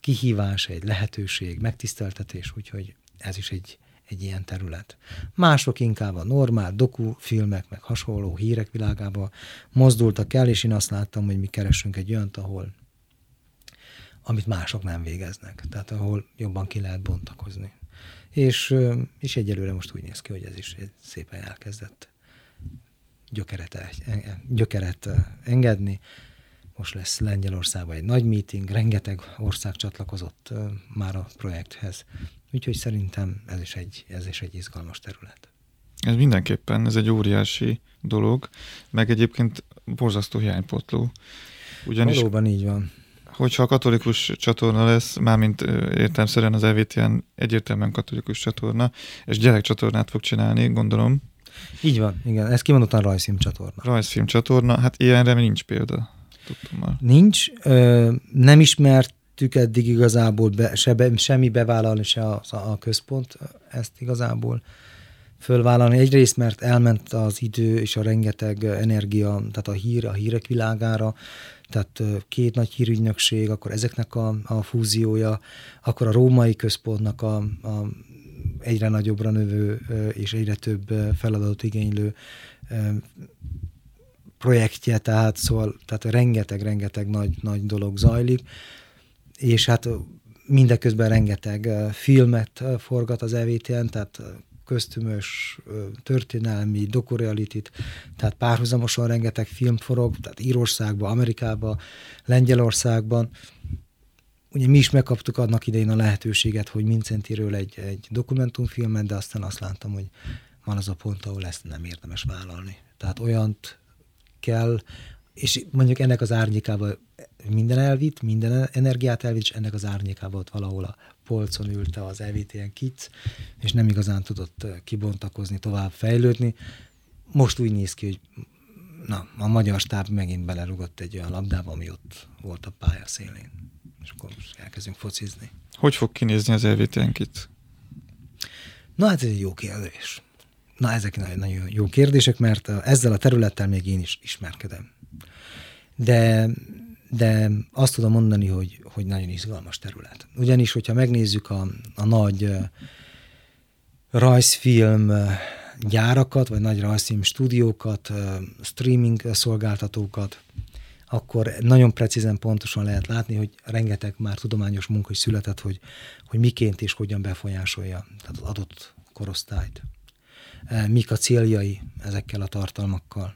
kihívás, egy lehetőség, megtiszteltetés, úgyhogy ez is egy, egy ilyen terület. Mások inkább a normál dokufilmek, meg hasonló hírek világába mozdultak el, és én azt láttam, hogy mi keresünk egy olyant, ahol amit mások nem végeznek, tehát ahol jobban ki lehet bontakozni. És, és egyelőre most úgy néz ki, hogy ez is szépen elkezdett gyökeret, gyökeret engedni. Most lesz Lengyelországban egy nagy meeting, rengeteg ország csatlakozott már a projekthez. Úgyhogy szerintem ez is egy, ez is egy izgalmas terület. Ez mindenképpen, ez egy óriási dolog, meg egyébként borzasztó hiánypotló. Ugyanis Valóban így van hogyha a katolikus csatorna lesz, mármint értelmszerűen az EVTN egyértelműen katolikus csatorna, és gyerekcsatornát fog csinálni, gondolom. Így van, igen, ez kimondottan rajzfilm csatorna. Rajzfilm csatorna, hát ilyenre nincs példa. Tudtam Nincs, ö, nem ismertük eddig igazából be, se be, semmi bevállalni, se a, a központ ezt igazából fölvállalni. Egyrészt, mert elment az idő és a rengeteg energia, tehát a hír, a hírek világára, tehát két nagy hírügynökség, akkor ezeknek a, a fúziója, akkor a római központnak a, a egyre nagyobbra növő és egyre több feladatot igénylő projektje, tehát szóval tehát rengeteg-rengeteg nagy, nagy dolog zajlik, és hát mindeközben rengeteg filmet forgat az EVTN, tehát köztümös, történelmi, dokurealitit, tehát párhuzamosan rengeteg film forog, tehát Írországban, Amerikában, Lengyelországban. Ugye mi is megkaptuk annak idején a lehetőséget, hogy Mincentiről egy, egy dokumentumfilmet, de aztán azt láttam, hogy van az a pont, ahol ezt nem érdemes vállalni. Tehát olyant kell, és mondjuk ennek az árnyékában minden elvitt, minden energiát elvitt, és ennek az árnyékában ott valahol a polcon ülte az EVTN Kids, és nem igazán tudott kibontakozni, tovább fejlődni. Most úgy néz ki, hogy na, a magyar stáb megint belerugott egy olyan labdába, ami ott volt a pálya szélén. És akkor most elkezdünk focizni. Hogy fog kinézni az EVTN Kids? Na hát ez egy jó kérdés. Na ezek nagyon, nagyon jó kérdések, mert ezzel a területtel még én is ismerkedem. De de azt tudom mondani, hogy, hogy nagyon izgalmas terület. Ugyanis, hogyha megnézzük a, a nagy rajzfilm gyárakat, vagy nagy rajzfilm stúdiókat, streaming szolgáltatókat, akkor nagyon precízen, pontosan lehet látni, hogy rengeteg már tudományos munka is született, hogy, hogy miként és hogyan befolyásolja tehát az adott korosztályt. Mik a céljai ezekkel a tartalmakkal.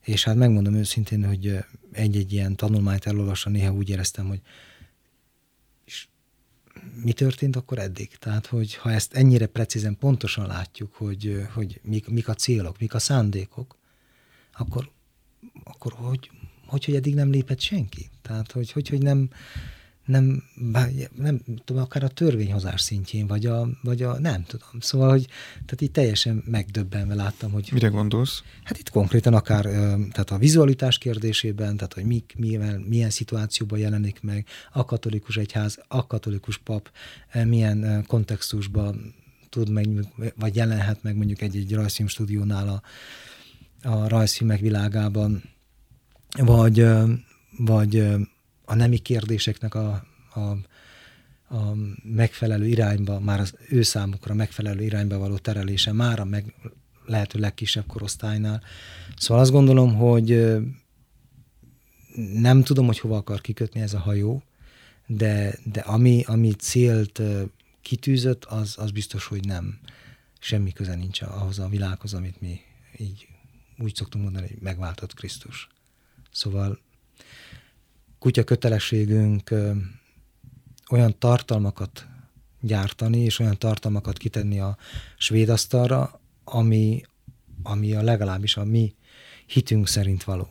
És hát megmondom őszintén, hogy egy-egy ilyen tanulmányt elolvasva néha úgy éreztem, hogy és mi történt akkor eddig? Tehát, hogy ha ezt ennyire precízen, pontosan látjuk, hogy, hogy mik, mik a célok, mik a szándékok, akkor, akkor hogy, hogy, hogy eddig nem lépett senki? Tehát, hogy, hogy, hogy nem, nem, nem tudom, akár a törvényhozás szintjén, vagy a, vagy a nem tudom. Szóval, hogy tehát így teljesen megdöbbenve láttam, hogy... Mire gondolsz? Hát itt konkrétan akár tehát a vizualitás kérdésében, tehát hogy mik, milyen, milyen szituációban jelenik meg a katolikus egyház, a katolikus pap, milyen kontextusban tud meg, vagy jelenhet meg mondjuk egy-egy rajzfilm stúdiónál a, a rajzfilmek világában, vagy, vagy a nemi kérdéseknek a, a, a megfelelő irányba, már az ő számukra megfelelő irányba való terelése már a meg, lehető legkisebb korosztálynál. Szóval azt gondolom, hogy nem tudom, hogy hova akar kikötni ez a hajó, de, de ami, ami célt kitűzött, az, az biztos, hogy nem. Semmi köze nincs ahhoz a világhoz, amit mi így úgy szoktunk mondani, hogy megváltott Krisztus. Szóval kutya kötelességünk olyan tartalmakat gyártani, és olyan tartalmakat kitenni a svéd asztalra, ami, ami a legalábbis a mi hitünk szerint való.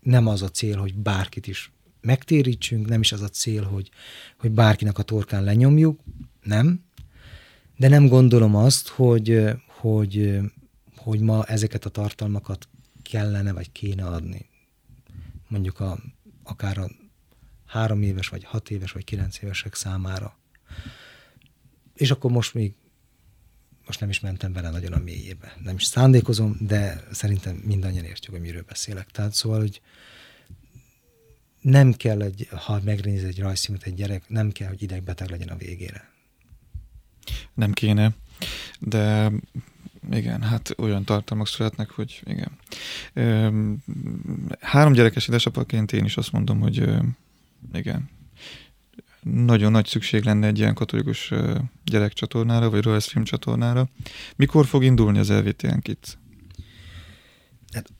Nem az a cél, hogy bárkit is megtérítsünk, nem is az a cél, hogy, hogy bárkinek a torkán lenyomjuk, nem. De nem gondolom azt, hogy, hogy, hogy ma ezeket a tartalmakat kellene vagy kéne adni. Mondjuk a, akár a három éves, vagy hat éves, vagy kilenc évesek számára. És akkor most még, most nem is mentem bele nagyon a mélyébe. Nem is szándékozom, de szerintem mindannyian értjük, hogy miről beszélek. Tehát szóval, hogy nem kell, egy, ha megnéz egy rajzfilmet egy gyerek, nem kell, hogy idegbeteg legyen a végére. Nem kéne, de igen, hát olyan tartalmak születnek, hogy igen. Három gyerekes édesapaként én is azt mondom, hogy igen. Nagyon nagy szükség lenne egy ilyen katolikus gyerekcsatornára, vagy rajzfilm csatornára. Mikor fog indulni az LVTN Kids? Hát,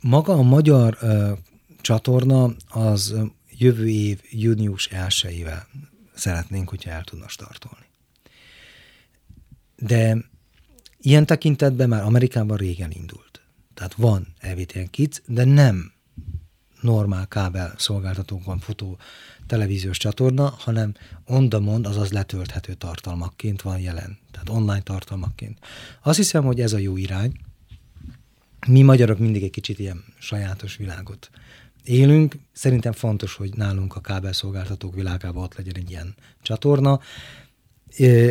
maga a magyar uh, csatorna az jövő év június 1-ével szeretnénk, hogyha el tudna startolni. De ilyen tekintetben már Amerikában régen indult. Tehát van LVTN Kids, de nem normál kábel szolgáltatókon futó televíziós csatorna, hanem on demand, azaz letölthető tartalmakként van jelen. Tehát online tartalmakként. Azt hiszem, hogy ez a jó irány. Mi magyarok mindig egy kicsit ilyen sajátos világot élünk. Szerintem fontos, hogy nálunk a kábelszolgáltatók világában ott legyen egy ilyen csatorna.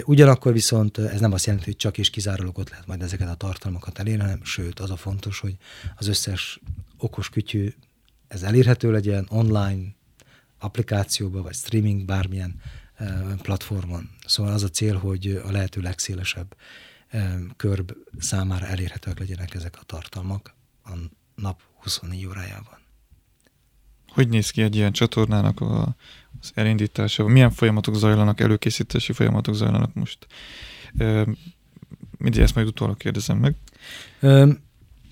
Ugyanakkor viszont ez nem azt jelenti, hogy csak és kizárólag ott lehet majd ezeket a tartalmakat elérni, hanem sőt, az a fontos, hogy az összes okos kütyű ez elérhető legyen online, applikációba, vagy streaming, bármilyen platformon. Szóval az a cél, hogy a lehető legszélesebb körb számára elérhetőek legyenek ezek a tartalmak a nap 24 órájában. Hogy néz ki egy ilyen csatornának a, az elindítása? Milyen folyamatok zajlanak, előkészítési folyamatok zajlanak most? Mindig ezt majd utólag kérdezem meg.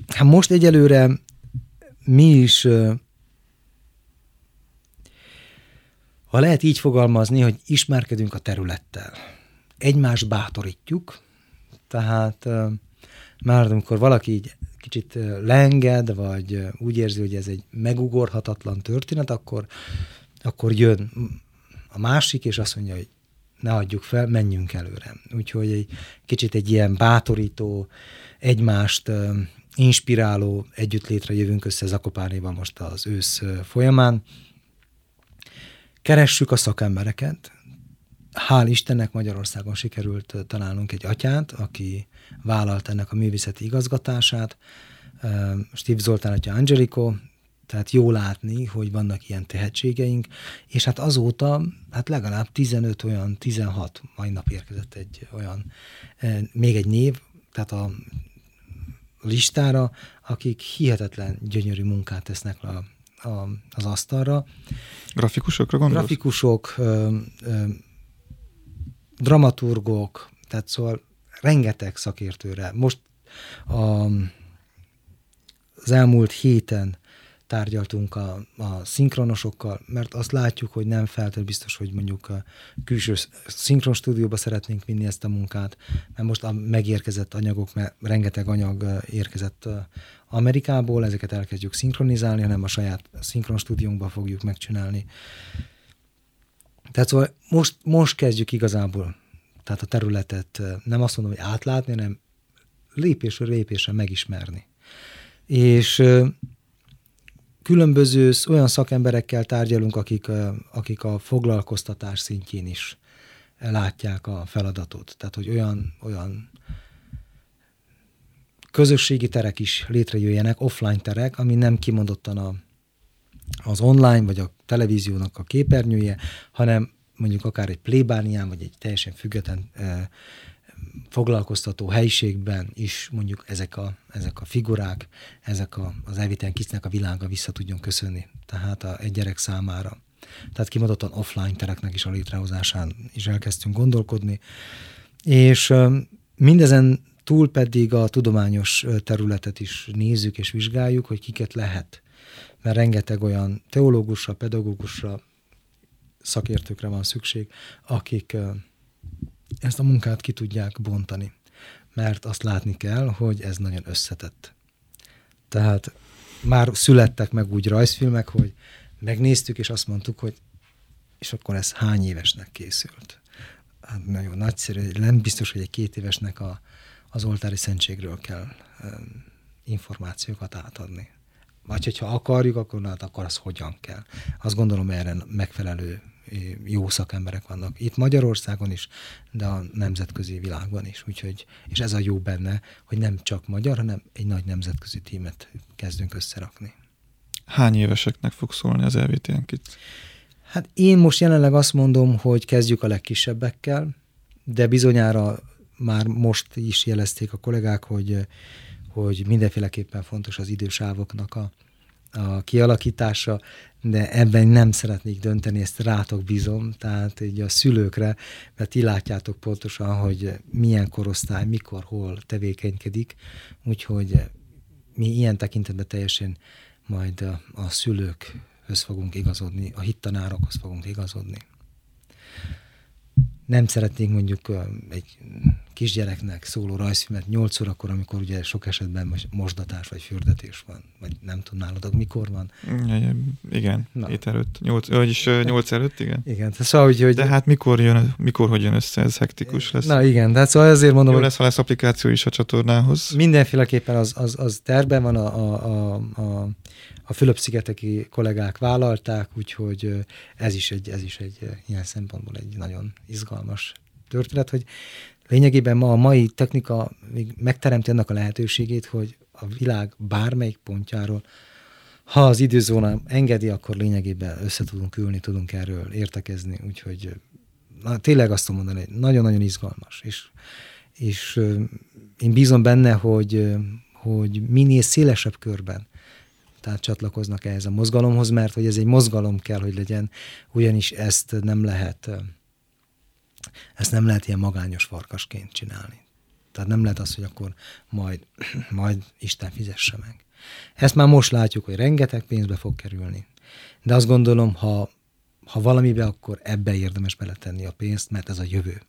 Hát most egyelőre mi is ha lehet így fogalmazni, hogy ismerkedünk a területtel. Egymást bátorítjuk, tehát már amikor valaki így kicsit lenged, vagy úgy érzi, hogy ez egy megugorhatatlan történet, akkor, akkor jön a másik, és azt mondja, hogy ne adjuk fel, menjünk előre. Úgyhogy egy kicsit egy ilyen bátorító, egymást inspiráló együttlétre jövünk össze Zakopánéban most az ősz folyamán, Keressük a szakembereket. Hál' Istennek Magyarországon sikerült találnunk egy atyát, aki vállalt ennek a művészeti igazgatását. Steve Zoltán atya Angelico, tehát jó látni, hogy vannak ilyen tehetségeink, és hát azóta hát legalább 15 olyan, 16, mai nap érkezett egy olyan, még egy név, tehát a listára, akik hihetetlen gyönyörű munkát tesznek a a, az asztalra. Grafikusokra gondolsz? Grafikusok, ö, ö, dramaturgok, tehát szóval rengeteg szakértőre. Most a, az elmúlt héten tárgyaltunk a, a szinkronosokkal, mert azt látjuk, hogy nem feltétlenül biztos, hogy mondjuk a külső szinkron stúdióba szeretnénk vinni ezt a munkát, mert most a megérkezett anyagok, mert rengeteg anyag érkezett Amerikából, ezeket elkezdjük szinkronizálni, hanem a saját szinkron stúdiónkba fogjuk megcsinálni. Tehát szóval most, most kezdjük igazából tehát a területet nem azt mondom, hogy átlátni, hanem lépésről lépésre megismerni. És különböző olyan szakemberekkel tárgyalunk, akik, akik a foglalkoztatás szintjén is látják a feladatot. Tehát, hogy olyan, olyan közösségi terek is létrejöjjenek, offline terek, ami nem kimondottan a, az online vagy a televíziónak a képernyője, hanem mondjuk akár egy plébánián, vagy egy teljesen független foglalkoztató helyiségben is mondjuk ezek a, ezek a figurák, ezek a, az elvitelen kicsinek a világa vissza tudjon köszönni, tehát a, egy gyerek számára. Tehát kimondottan offline tereknek is a létrehozásán is elkezdtünk gondolkodni, és mindezen túl pedig a tudományos területet is nézzük és vizsgáljuk, hogy kiket lehet. Mert rengeteg olyan teológusra, pedagógusra, szakértőkre van szükség, akik ezt a munkát ki tudják bontani. Mert azt látni kell, hogy ez nagyon összetett. Tehát már születtek meg úgy rajzfilmek, hogy megnéztük, és azt mondtuk, hogy és akkor ez hány évesnek készült. Hát nagyon nagyszerű, nem biztos, hogy egy két évesnek a, az oltári szentségről kell um, információkat átadni. Vagy hogyha akarjuk, akkor, hát akkor az hogyan kell. Azt gondolom, erre megfelelő jó szakemberek vannak. Itt Magyarországon is, de a nemzetközi világban is. Úgyhogy, és ez a jó benne, hogy nem csak magyar, hanem egy nagy nemzetközi tímet kezdünk összerakni. Hány éveseknek fog szólni az elvétélnk itt? Hát én most jelenleg azt mondom, hogy kezdjük a legkisebbekkel, de bizonyára már most is jelezték a kollégák, hogy, hogy mindenféleképpen fontos az idősávoknak a, a kialakítása, de ebben nem szeretnék dönteni, ezt rátok bízom, tehát így a szülőkre, mert ti látjátok pontosan, hogy milyen korosztály, mikor, hol tevékenykedik, úgyhogy mi ilyen tekintetben teljesen majd a, a szülőkhöz fogunk igazodni, a hittanárokhoz fogunk igazodni. Nem szeretnénk mondjuk egy kisgyereknek szóló rajzfilmet 8 órakor, amikor ugye sok esetben mosdatás vagy fürdetés van, vagy nem tudnálod, mikor van. Igen, Na. hét előtt, 8, vagyis 8 előtt, igen. Igen, tehát szóval, hogy, hogy... De hát mikor jön, mikor hogy jön össze, ez hektikus lesz. Na igen, tehát szóval azért mondom, Jó hogy... lesz, ha lesz applikáció is a csatornához. Mindenféleképpen az, az, az terben van a, a, a, a a Fülöp-szigeteki kollégák vállalták, úgyhogy ez is egy, ez is egy ilyen szempontból egy nagyon izgalmas történet, hogy lényegében ma a mai technika még megteremti annak a lehetőségét, hogy a világ bármelyik pontjáról, ha az időzóna engedi, akkor lényegében össze tudunk ülni, tudunk erről értekezni, úgyhogy na, tényleg azt tudom mondani, hogy nagyon-nagyon izgalmas, és, és én bízom benne, hogy, hogy minél szélesebb körben tehát csatlakoznak ehhez a mozgalomhoz, mert hogy ez egy mozgalom kell, hogy legyen, ugyanis ezt nem lehet, ezt nem lehet ilyen magányos farkasként csinálni. Tehát nem lehet az, hogy akkor majd, majd Isten fizesse meg. Ezt már most látjuk, hogy rengeteg pénzbe fog kerülni. De azt gondolom, ha, ha valamibe, akkor ebbe érdemes beletenni a pénzt, mert ez a jövő.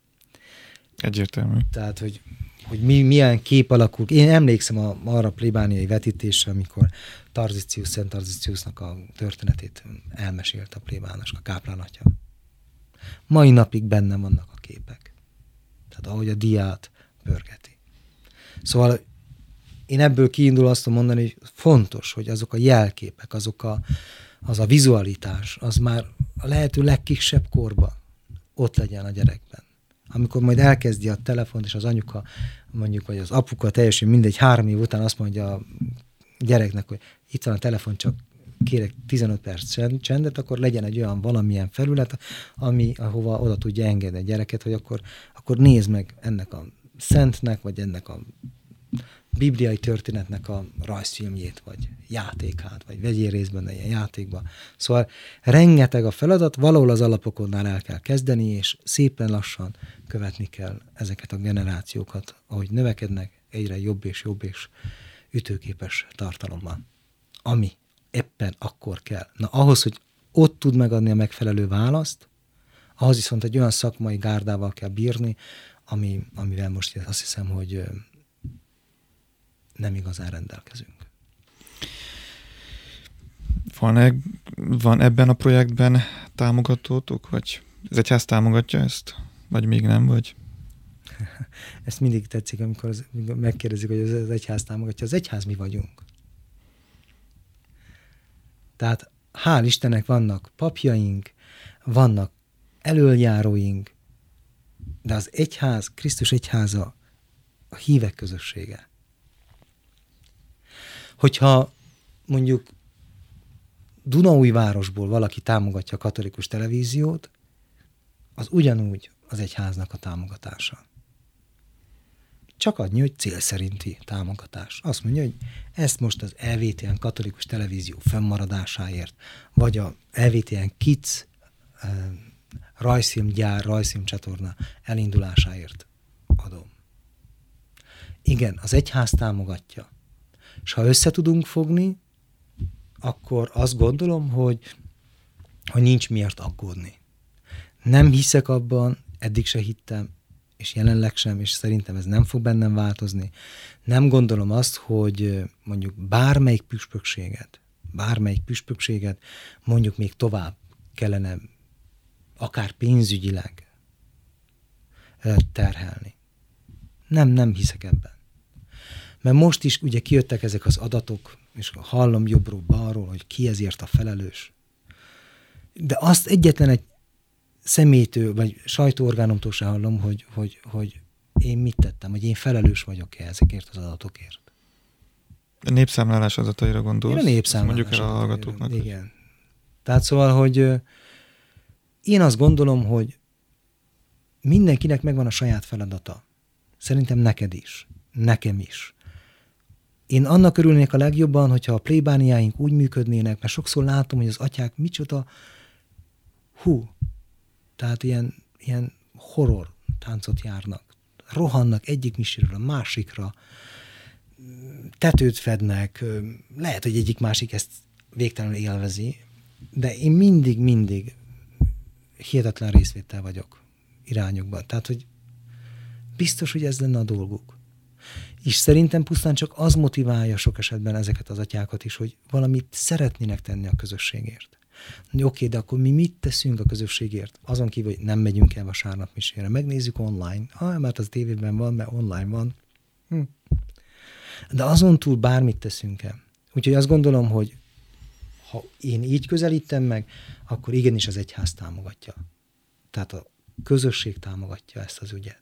Egyértelmű. Tehát, hogy hogy mi, milyen kép alakul. Én emlékszem a, arra a plébániai vetítésre, amikor Tarzicius, Szent Tarziciusnak a történetét elmesélt a plébános, a káplán atya. Mai napig benne vannak a képek. Tehát ahogy a diát pörgeti. Szóval én ebből kiindul azt mondani, hogy fontos, hogy azok a jelképek, azok a, az a vizualitás, az már a lehető legkisebb korban ott legyen a gyerekben amikor majd elkezdi a telefont, és az anyuka, mondjuk, vagy az apuka teljesen mindegy, három év után azt mondja a gyereknek, hogy itt van a telefon, csak kérek 15 perc csendet, akkor legyen egy olyan valamilyen felület, ami, ahova oda tudja engedni a gyereket, hogy akkor, akkor nézd meg ennek a szentnek, vagy ennek a bibliai történetnek a rajzfilmjét, vagy játékát, vagy vegyél részt benne ilyen játékba. Szóval rengeteg a feladat, valahol az alapokonnál el kell kezdeni, és szépen lassan követni kell ezeket a generációkat, ahogy növekednek, egyre jobb és jobb és ütőképes tartalommal. Ami éppen akkor kell. Na ahhoz, hogy ott tud megadni a megfelelő választ, ahhoz viszont egy olyan szakmai gárdával kell bírni, ami, amivel most azt hiszem, hogy nem igazán rendelkezünk. Van, van ebben a projektben támogatótok, vagy az egyház támogatja ezt, vagy még nem, vagy? Ezt mindig tetszik, amikor az, megkérdezik, hogy az egyház támogatja. Az egyház mi vagyunk. Tehát hál' Istennek vannak papjaink, vannak elöljáróink, de az egyház, Krisztus egyháza a hívek közössége. Hogyha mondjuk Dunaújvárosból valaki támogatja a katolikus televíziót, az ugyanúgy az egyháznak a támogatása. Csak adni, hogy cél szerinti támogatás. Azt mondja, hogy ezt most az LVTN katolikus televízió fönnmaradásáért, vagy a LVTN Kids rajzfilmgyár, rajzfilmcsatorna elindulásáért adom. Igen, az egyház támogatja. És ha össze tudunk fogni, akkor azt gondolom, hogy, hogy nincs miért aggódni. Nem hiszek abban, eddig se hittem, és jelenleg sem, és szerintem ez nem fog bennem változni. Nem gondolom azt, hogy mondjuk bármelyik püspökséget, bármelyik püspökséget mondjuk még tovább kellene akár pénzügyileg terhelni. Nem, nem hiszek ebben. Mert most is ugye kijöttek ezek az adatok, és hallom jobbról, balról, hogy ki ezért a felelős. De azt egyetlen egy személytől, vagy sajtóorgánomtól sem hallom, hogy, hogy, hogy én mit tettem, hogy én felelős vagyok-e ezekért az adatokért. A népszámlálás adataira gondolsz? Én a népszámlálás Mondjuk el a hallgatóknak. Igen. Tehát szóval, hogy én azt gondolom, hogy mindenkinek megvan a saját feladata. Szerintem neked is. Nekem is. Én annak örülnék a legjobban, hogyha a plébániáink úgy működnének, mert sokszor látom, hogy az atyák micsoda, hú, tehát ilyen, ilyen horror táncot járnak. Rohannak egyik misiről a másikra, tetőt fednek, lehet, hogy egyik másik ezt végtelenül élvezi, de én mindig, mindig hihetetlen részvétel vagyok irányokban. Tehát, hogy biztos, hogy ez lenne a dolguk. És szerintem pusztán csak az motiválja sok esetben ezeket az atyákat is, hogy valamit szeretnének tenni a közösségért. Oké, okay, de akkor mi mit teszünk a közösségért? Azon kívül, hogy nem megyünk el vasárnap misére. Megnézzük online. Ah, mert az tévében van, mert online van. Hm. De azon túl bármit teszünk el. Úgyhogy azt gondolom, hogy ha én így közelítem meg, akkor igenis az egyház támogatja. Tehát a közösség támogatja ezt az ügyet.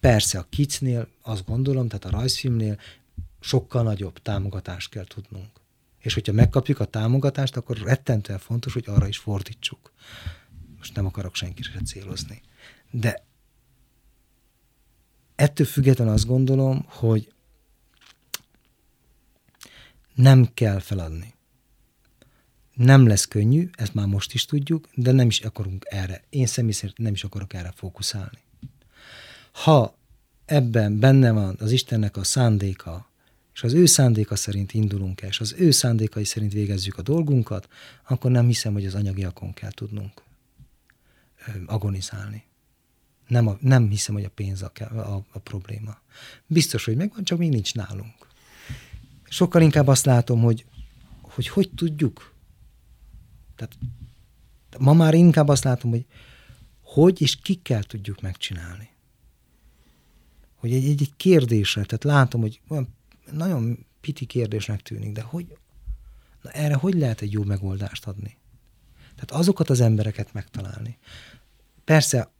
Persze a kicnél, azt gondolom, tehát a rajzfilmnél sokkal nagyobb támogatást kell tudnunk. És hogyha megkapjuk a támogatást, akkor rettentően fontos, hogy arra is fordítsuk. Most nem akarok senkire se célozni. De ettől függetlenül azt gondolom, hogy nem kell feladni. Nem lesz könnyű, ezt már most is tudjuk, de nem is akarunk erre. Én személy szerint nem is akarok erre fókuszálni. Ha ebben benne van az Istennek a szándéka, és az ő szándéka szerint indulunk el, és az ő szándékai szerint végezzük a dolgunkat, akkor nem hiszem, hogy az anyagiakon kell tudnunk agonizálni. Nem, a, nem hiszem, hogy a pénz a, a, a probléma. Biztos, hogy megvan, csak még nincs nálunk. Sokkal inkább azt látom, hogy hogy, hogy tudjuk. Tehát ma már inkább azt látom, hogy hogy és kikkel tudjuk megcsinálni. Hogy egy, egy, egy kérdésre, tehát látom, hogy olyan nagyon piti kérdésnek tűnik, de hogy na erre hogy lehet egy jó megoldást adni? Tehát azokat az embereket megtalálni. Persze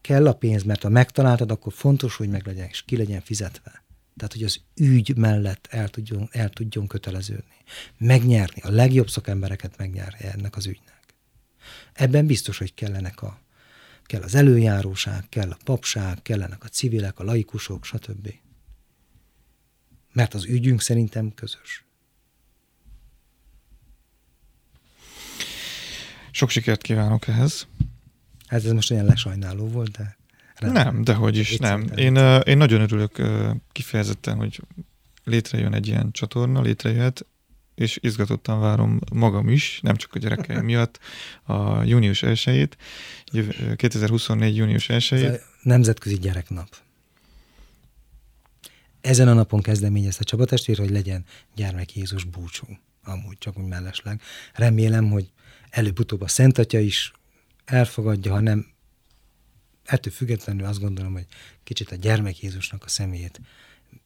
kell a pénz, mert ha megtaláltad, akkor fontos, hogy meg legyen, és ki legyen fizetve. Tehát, hogy az ügy mellett el tudjon, el tudjon köteleződni. Megnyerni, a legjobb szakembereket megnyerni ennek az ügynek. Ebben biztos, hogy kellenek a, kell az előjáróság, kell a papság, kellenek a civilek, a laikusok, stb. Mert az ügyünk szerintem közös. Sok sikert kívánok ehhez. Hát ez most olyan lesajnáló volt, de... Nem, de hogy is, nem. Én, én nagyon örülök kifejezetten, hogy létrejön egy ilyen csatorna, létrejöhet. és izgatottan várom magam is, nem csak a gyerekeim miatt, a június 1-ét, 2024. június 1-ét. Nemzetközi Gyereknap. Ezen a napon kezdeményezte Csaba testvér, hogy legyen gyermek Jézus búcsú. Amúgy csak úgy mellesleg. Remélem, hogy előbb-utóbb a Szent Atya is elfogadja, ha nem ettől függetlenül azt gondolom, hogy kicsit a gyermek Jézusnak a személyét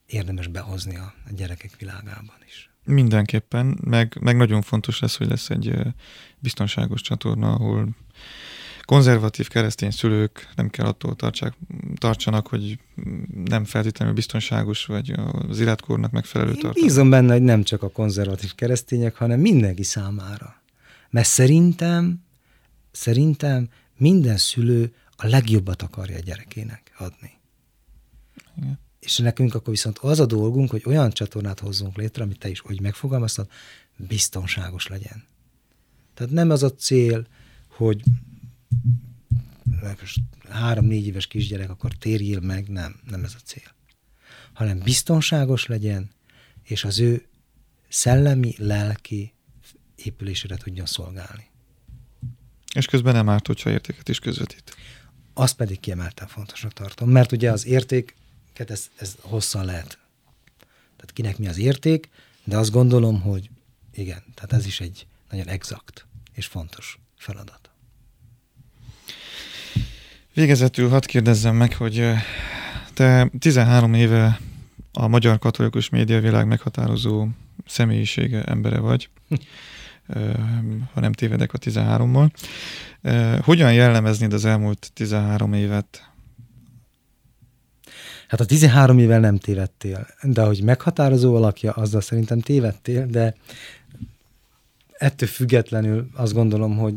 érdemes behozni a, gyerekek világában is. Mindenképpen, meg, meg nagyon fontos lesz, hogy lesz egy biztonságos csatorna, ahol konzervatív keresztény szülők nem kell attól tartsák, tartsanak, hogy nem feltétlenül biztonságos, vagy az életkornak megfelelő tartalom. Bízom benne, hogy nem csak a konzervatív keresztények, hanem mindenki számára. Mert szerintem, szerintem minden szülő a legjobbat akarja a gyerekének adni. Igen. És nekünk akkor viszont az a dolgunk, hogy olyan csatornát hozzunk létre, amit te is hogy megfogalmaztad, biztonságos legyen. Tehát nem az a cél, hogy három-négy éves kisgyerek, akkor térjél meg, nem, nem ez a cél. Hanem biztonságos legyen, és az ő szellemi, lelki épülésére tudjon szolgálni. És közben nem árt, hogyha értéket is közvetít. Azt pedig kiemelten fontosnak tartom, mert ugye az értéket ez, ez hosszan lehet. Tehát kinek mi az érték, de azt gondolom, hogy igen, tehát ez is egy nagyon exakt és fontos feladat. Végezetül hadd kérdezzem meg, hogy te 13 éve a magyar katolikus médiavilág meghatározó személyisége embere vagy, ha nem tévedek a 13-mal. Hogyan jellemeznéd az elmúlt 13 évet? Hát a 13 évvel nem tévedtél, de hogy meghatározó alakja, azzal szerintem tévedtél, de ettől függetlenül azt gondolom, hogy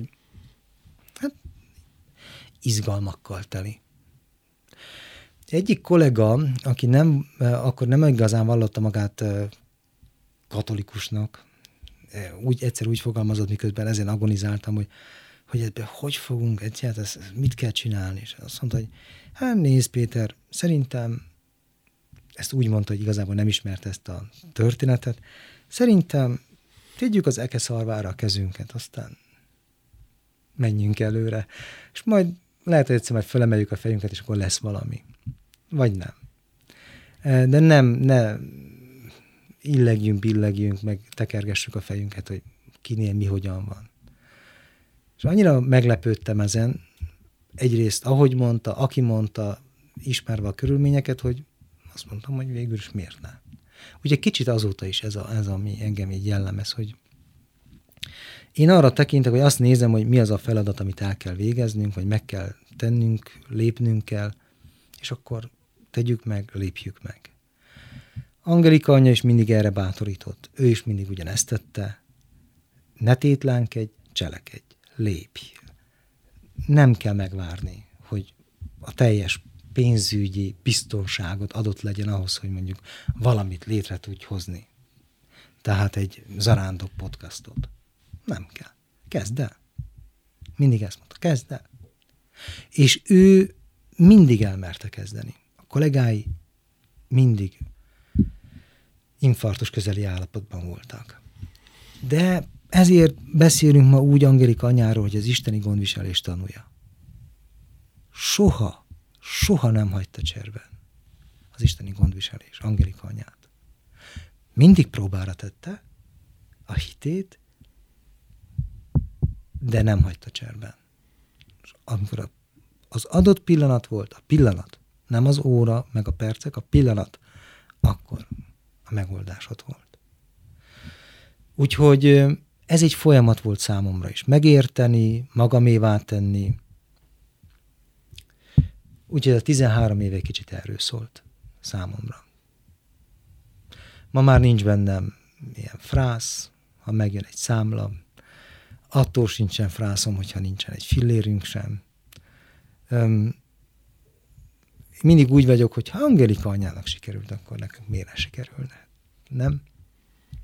izgalmakkal teli. Egyik kollega, aki nem, akkor nem igazán vallotta magát katolikusnak, úgy egyszer úgy fogalmazott, miközben ezen agonizáltam, hogy, hogy ebbe hogy fogunk, egyáltalán mit kell csinálni, és azt mondta, hogy hát nézd Péter, szerintem ezt úgy mondta, hogy igazából nem ismerte ezt a történetet, szerintem tegyük az ekeszarvára a kezünket, aztán menjünk előre, és majd lehet, hogy egyszer majd felemeljük a fejünket, és akkor lesz valami. Vagy nem. De nem, ne illegjünk, billegjünk, meg tekergessük a fejünket, hogy kinél mi hogyan van. És annyira meglepődtem ezen, egyrészt ahogy mondta, aki mondta, ismerve a körülményeket, hogy azt mondtam, hogy végül is miért nem. Ugye kicsit azóta is ez, a, ez ami engem így jellemez, hogy én arra tekintek, hogy azt nézem, hogy mi az a feladat, amit el kell végeznünk, vagy meg kell tennünk, lépnünk kell, és akkor tegyük meg, lépjük meg. Angelika anyja is mindig erre bátorított. Ő is mindig ugyanezt tette. Ne tétlánkedj, cselekedj, lépj. Nem kell megvárni, hogy a teljes pénzügyi biztonságot adott legyen ahhoz, hogy mondjuk valamit létre tudj hozni. Tehát egy zarándok podcastot. Nem kell. Kezd el. Mindig ezt mondta, kezd el. És ő mindig elmerte kezdeni. A kollégái mindig infarktus közeli állapotban voltak. De ezért beszélünk ma úgy Angelika anyáról, hogy az isteni gondviselés tanulja. Soha, soha nem hagyta cserben az isteni gondviselés Angelika anyát. Mindig próbára tette a hitét, de nem hagyta cserben. És amikor az adott pillanat volt, a pillanat, nem az óra, meg a percek, a pillanat, akkor a megoldás ott volt. Úgyhogy ez egy folyamat volt számomra is. Megérteni, magamévá tenni. Úgyhogy a 13 éve kicsit erről szólt számomra. Ma már nincs bennem ilyen frász, ha megjön egy számla, attól sincsen frászom, hogyha nincsen egy fillérünk sem. Um, mindig úgy vagyok, hogy ha Angelika anyának sikerült, akkor nekünk miért sikerülne? Nem?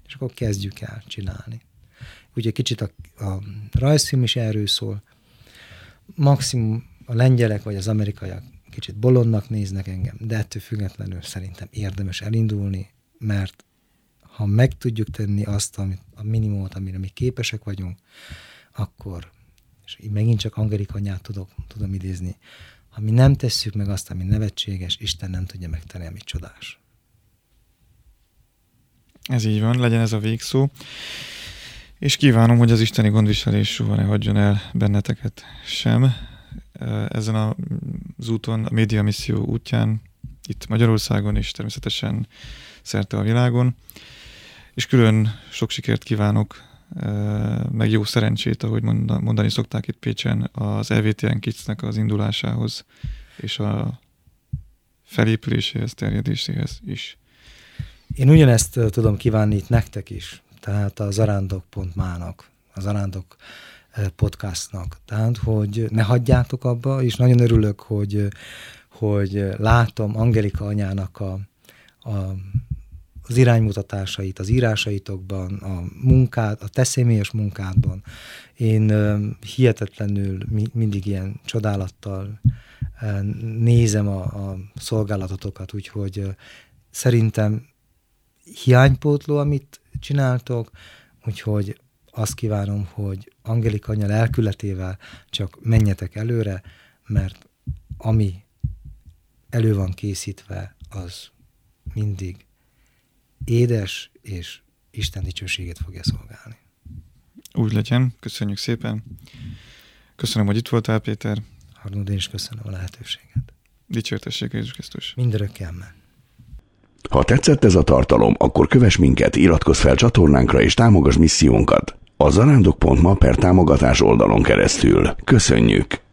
És akkor kezdjük el csinálni. Ugye kicsit a, a rajzfilm is erről szól. Maximum a lengyelek vagy az amerikaiak kicsit bolondnak néznek engem, de ettől függetlenül szerintem érdemes elindulni, mert ha meg tudjuk tenni azt, amit, a minimumot, amire mi képesek vagyunk, akkor, és így megint csak Angelika anyát tudok, tudom idézni, ha mi nem tesszük meg azt, ami nevetséges, Isten nem tudja megtenni, amit csodás. Ez így van, legyen ez a végszó. És kívánom, hogy az isteni gondviselés soha ne hagyjon el benneteket sem. Ezen az úton, a média misszió útján, itt Magyarországon és természetesen szerte a világon. És külön sok sikert kívánok, meg jó szerencsét, ahogy mondani szokták itt Pécsen, az EVTN Kidsnek az indulásához és a felépüléséhez, terjedéséhez is. Én ugyanezt tudom kívánni itt nektek is, tehát a zarándok.mának, a zarándok podcastnak. Tehát, hogy ne hagyjátok abba, és nagyon örülök, hogy, hogy látom Angelika anyának a, a az iránymutatásait az írásaitokban, a munkát, a te személyes munkádban. Én hihetetlenül mindig ilyen csodálattal nézem a, a szolgálatotokat, úgyhogy szerintem hiánypótló, amit csináltok, úgyhogy azt kívánom, hogy Angelika anya lelkületével csak menjetek előre, mert ami elő van készítve, az mindig édes és Isten dicsőségét fogja szolgálni. Úgy legyen, köszönjük szépen. Köszönöm, hogy itt voltál, Péter. Harnod, én is köszönöm a lehetőséget. Dicsértessék Jézus Krisztus. Mindörökké amen. Ha tetszett ez a tartalom, akkor kövess minket, iratkozz fel csatornánkra és támogass missziónkat. A zarándok.ma per támogatás oldalon keresztül. Köszönjük!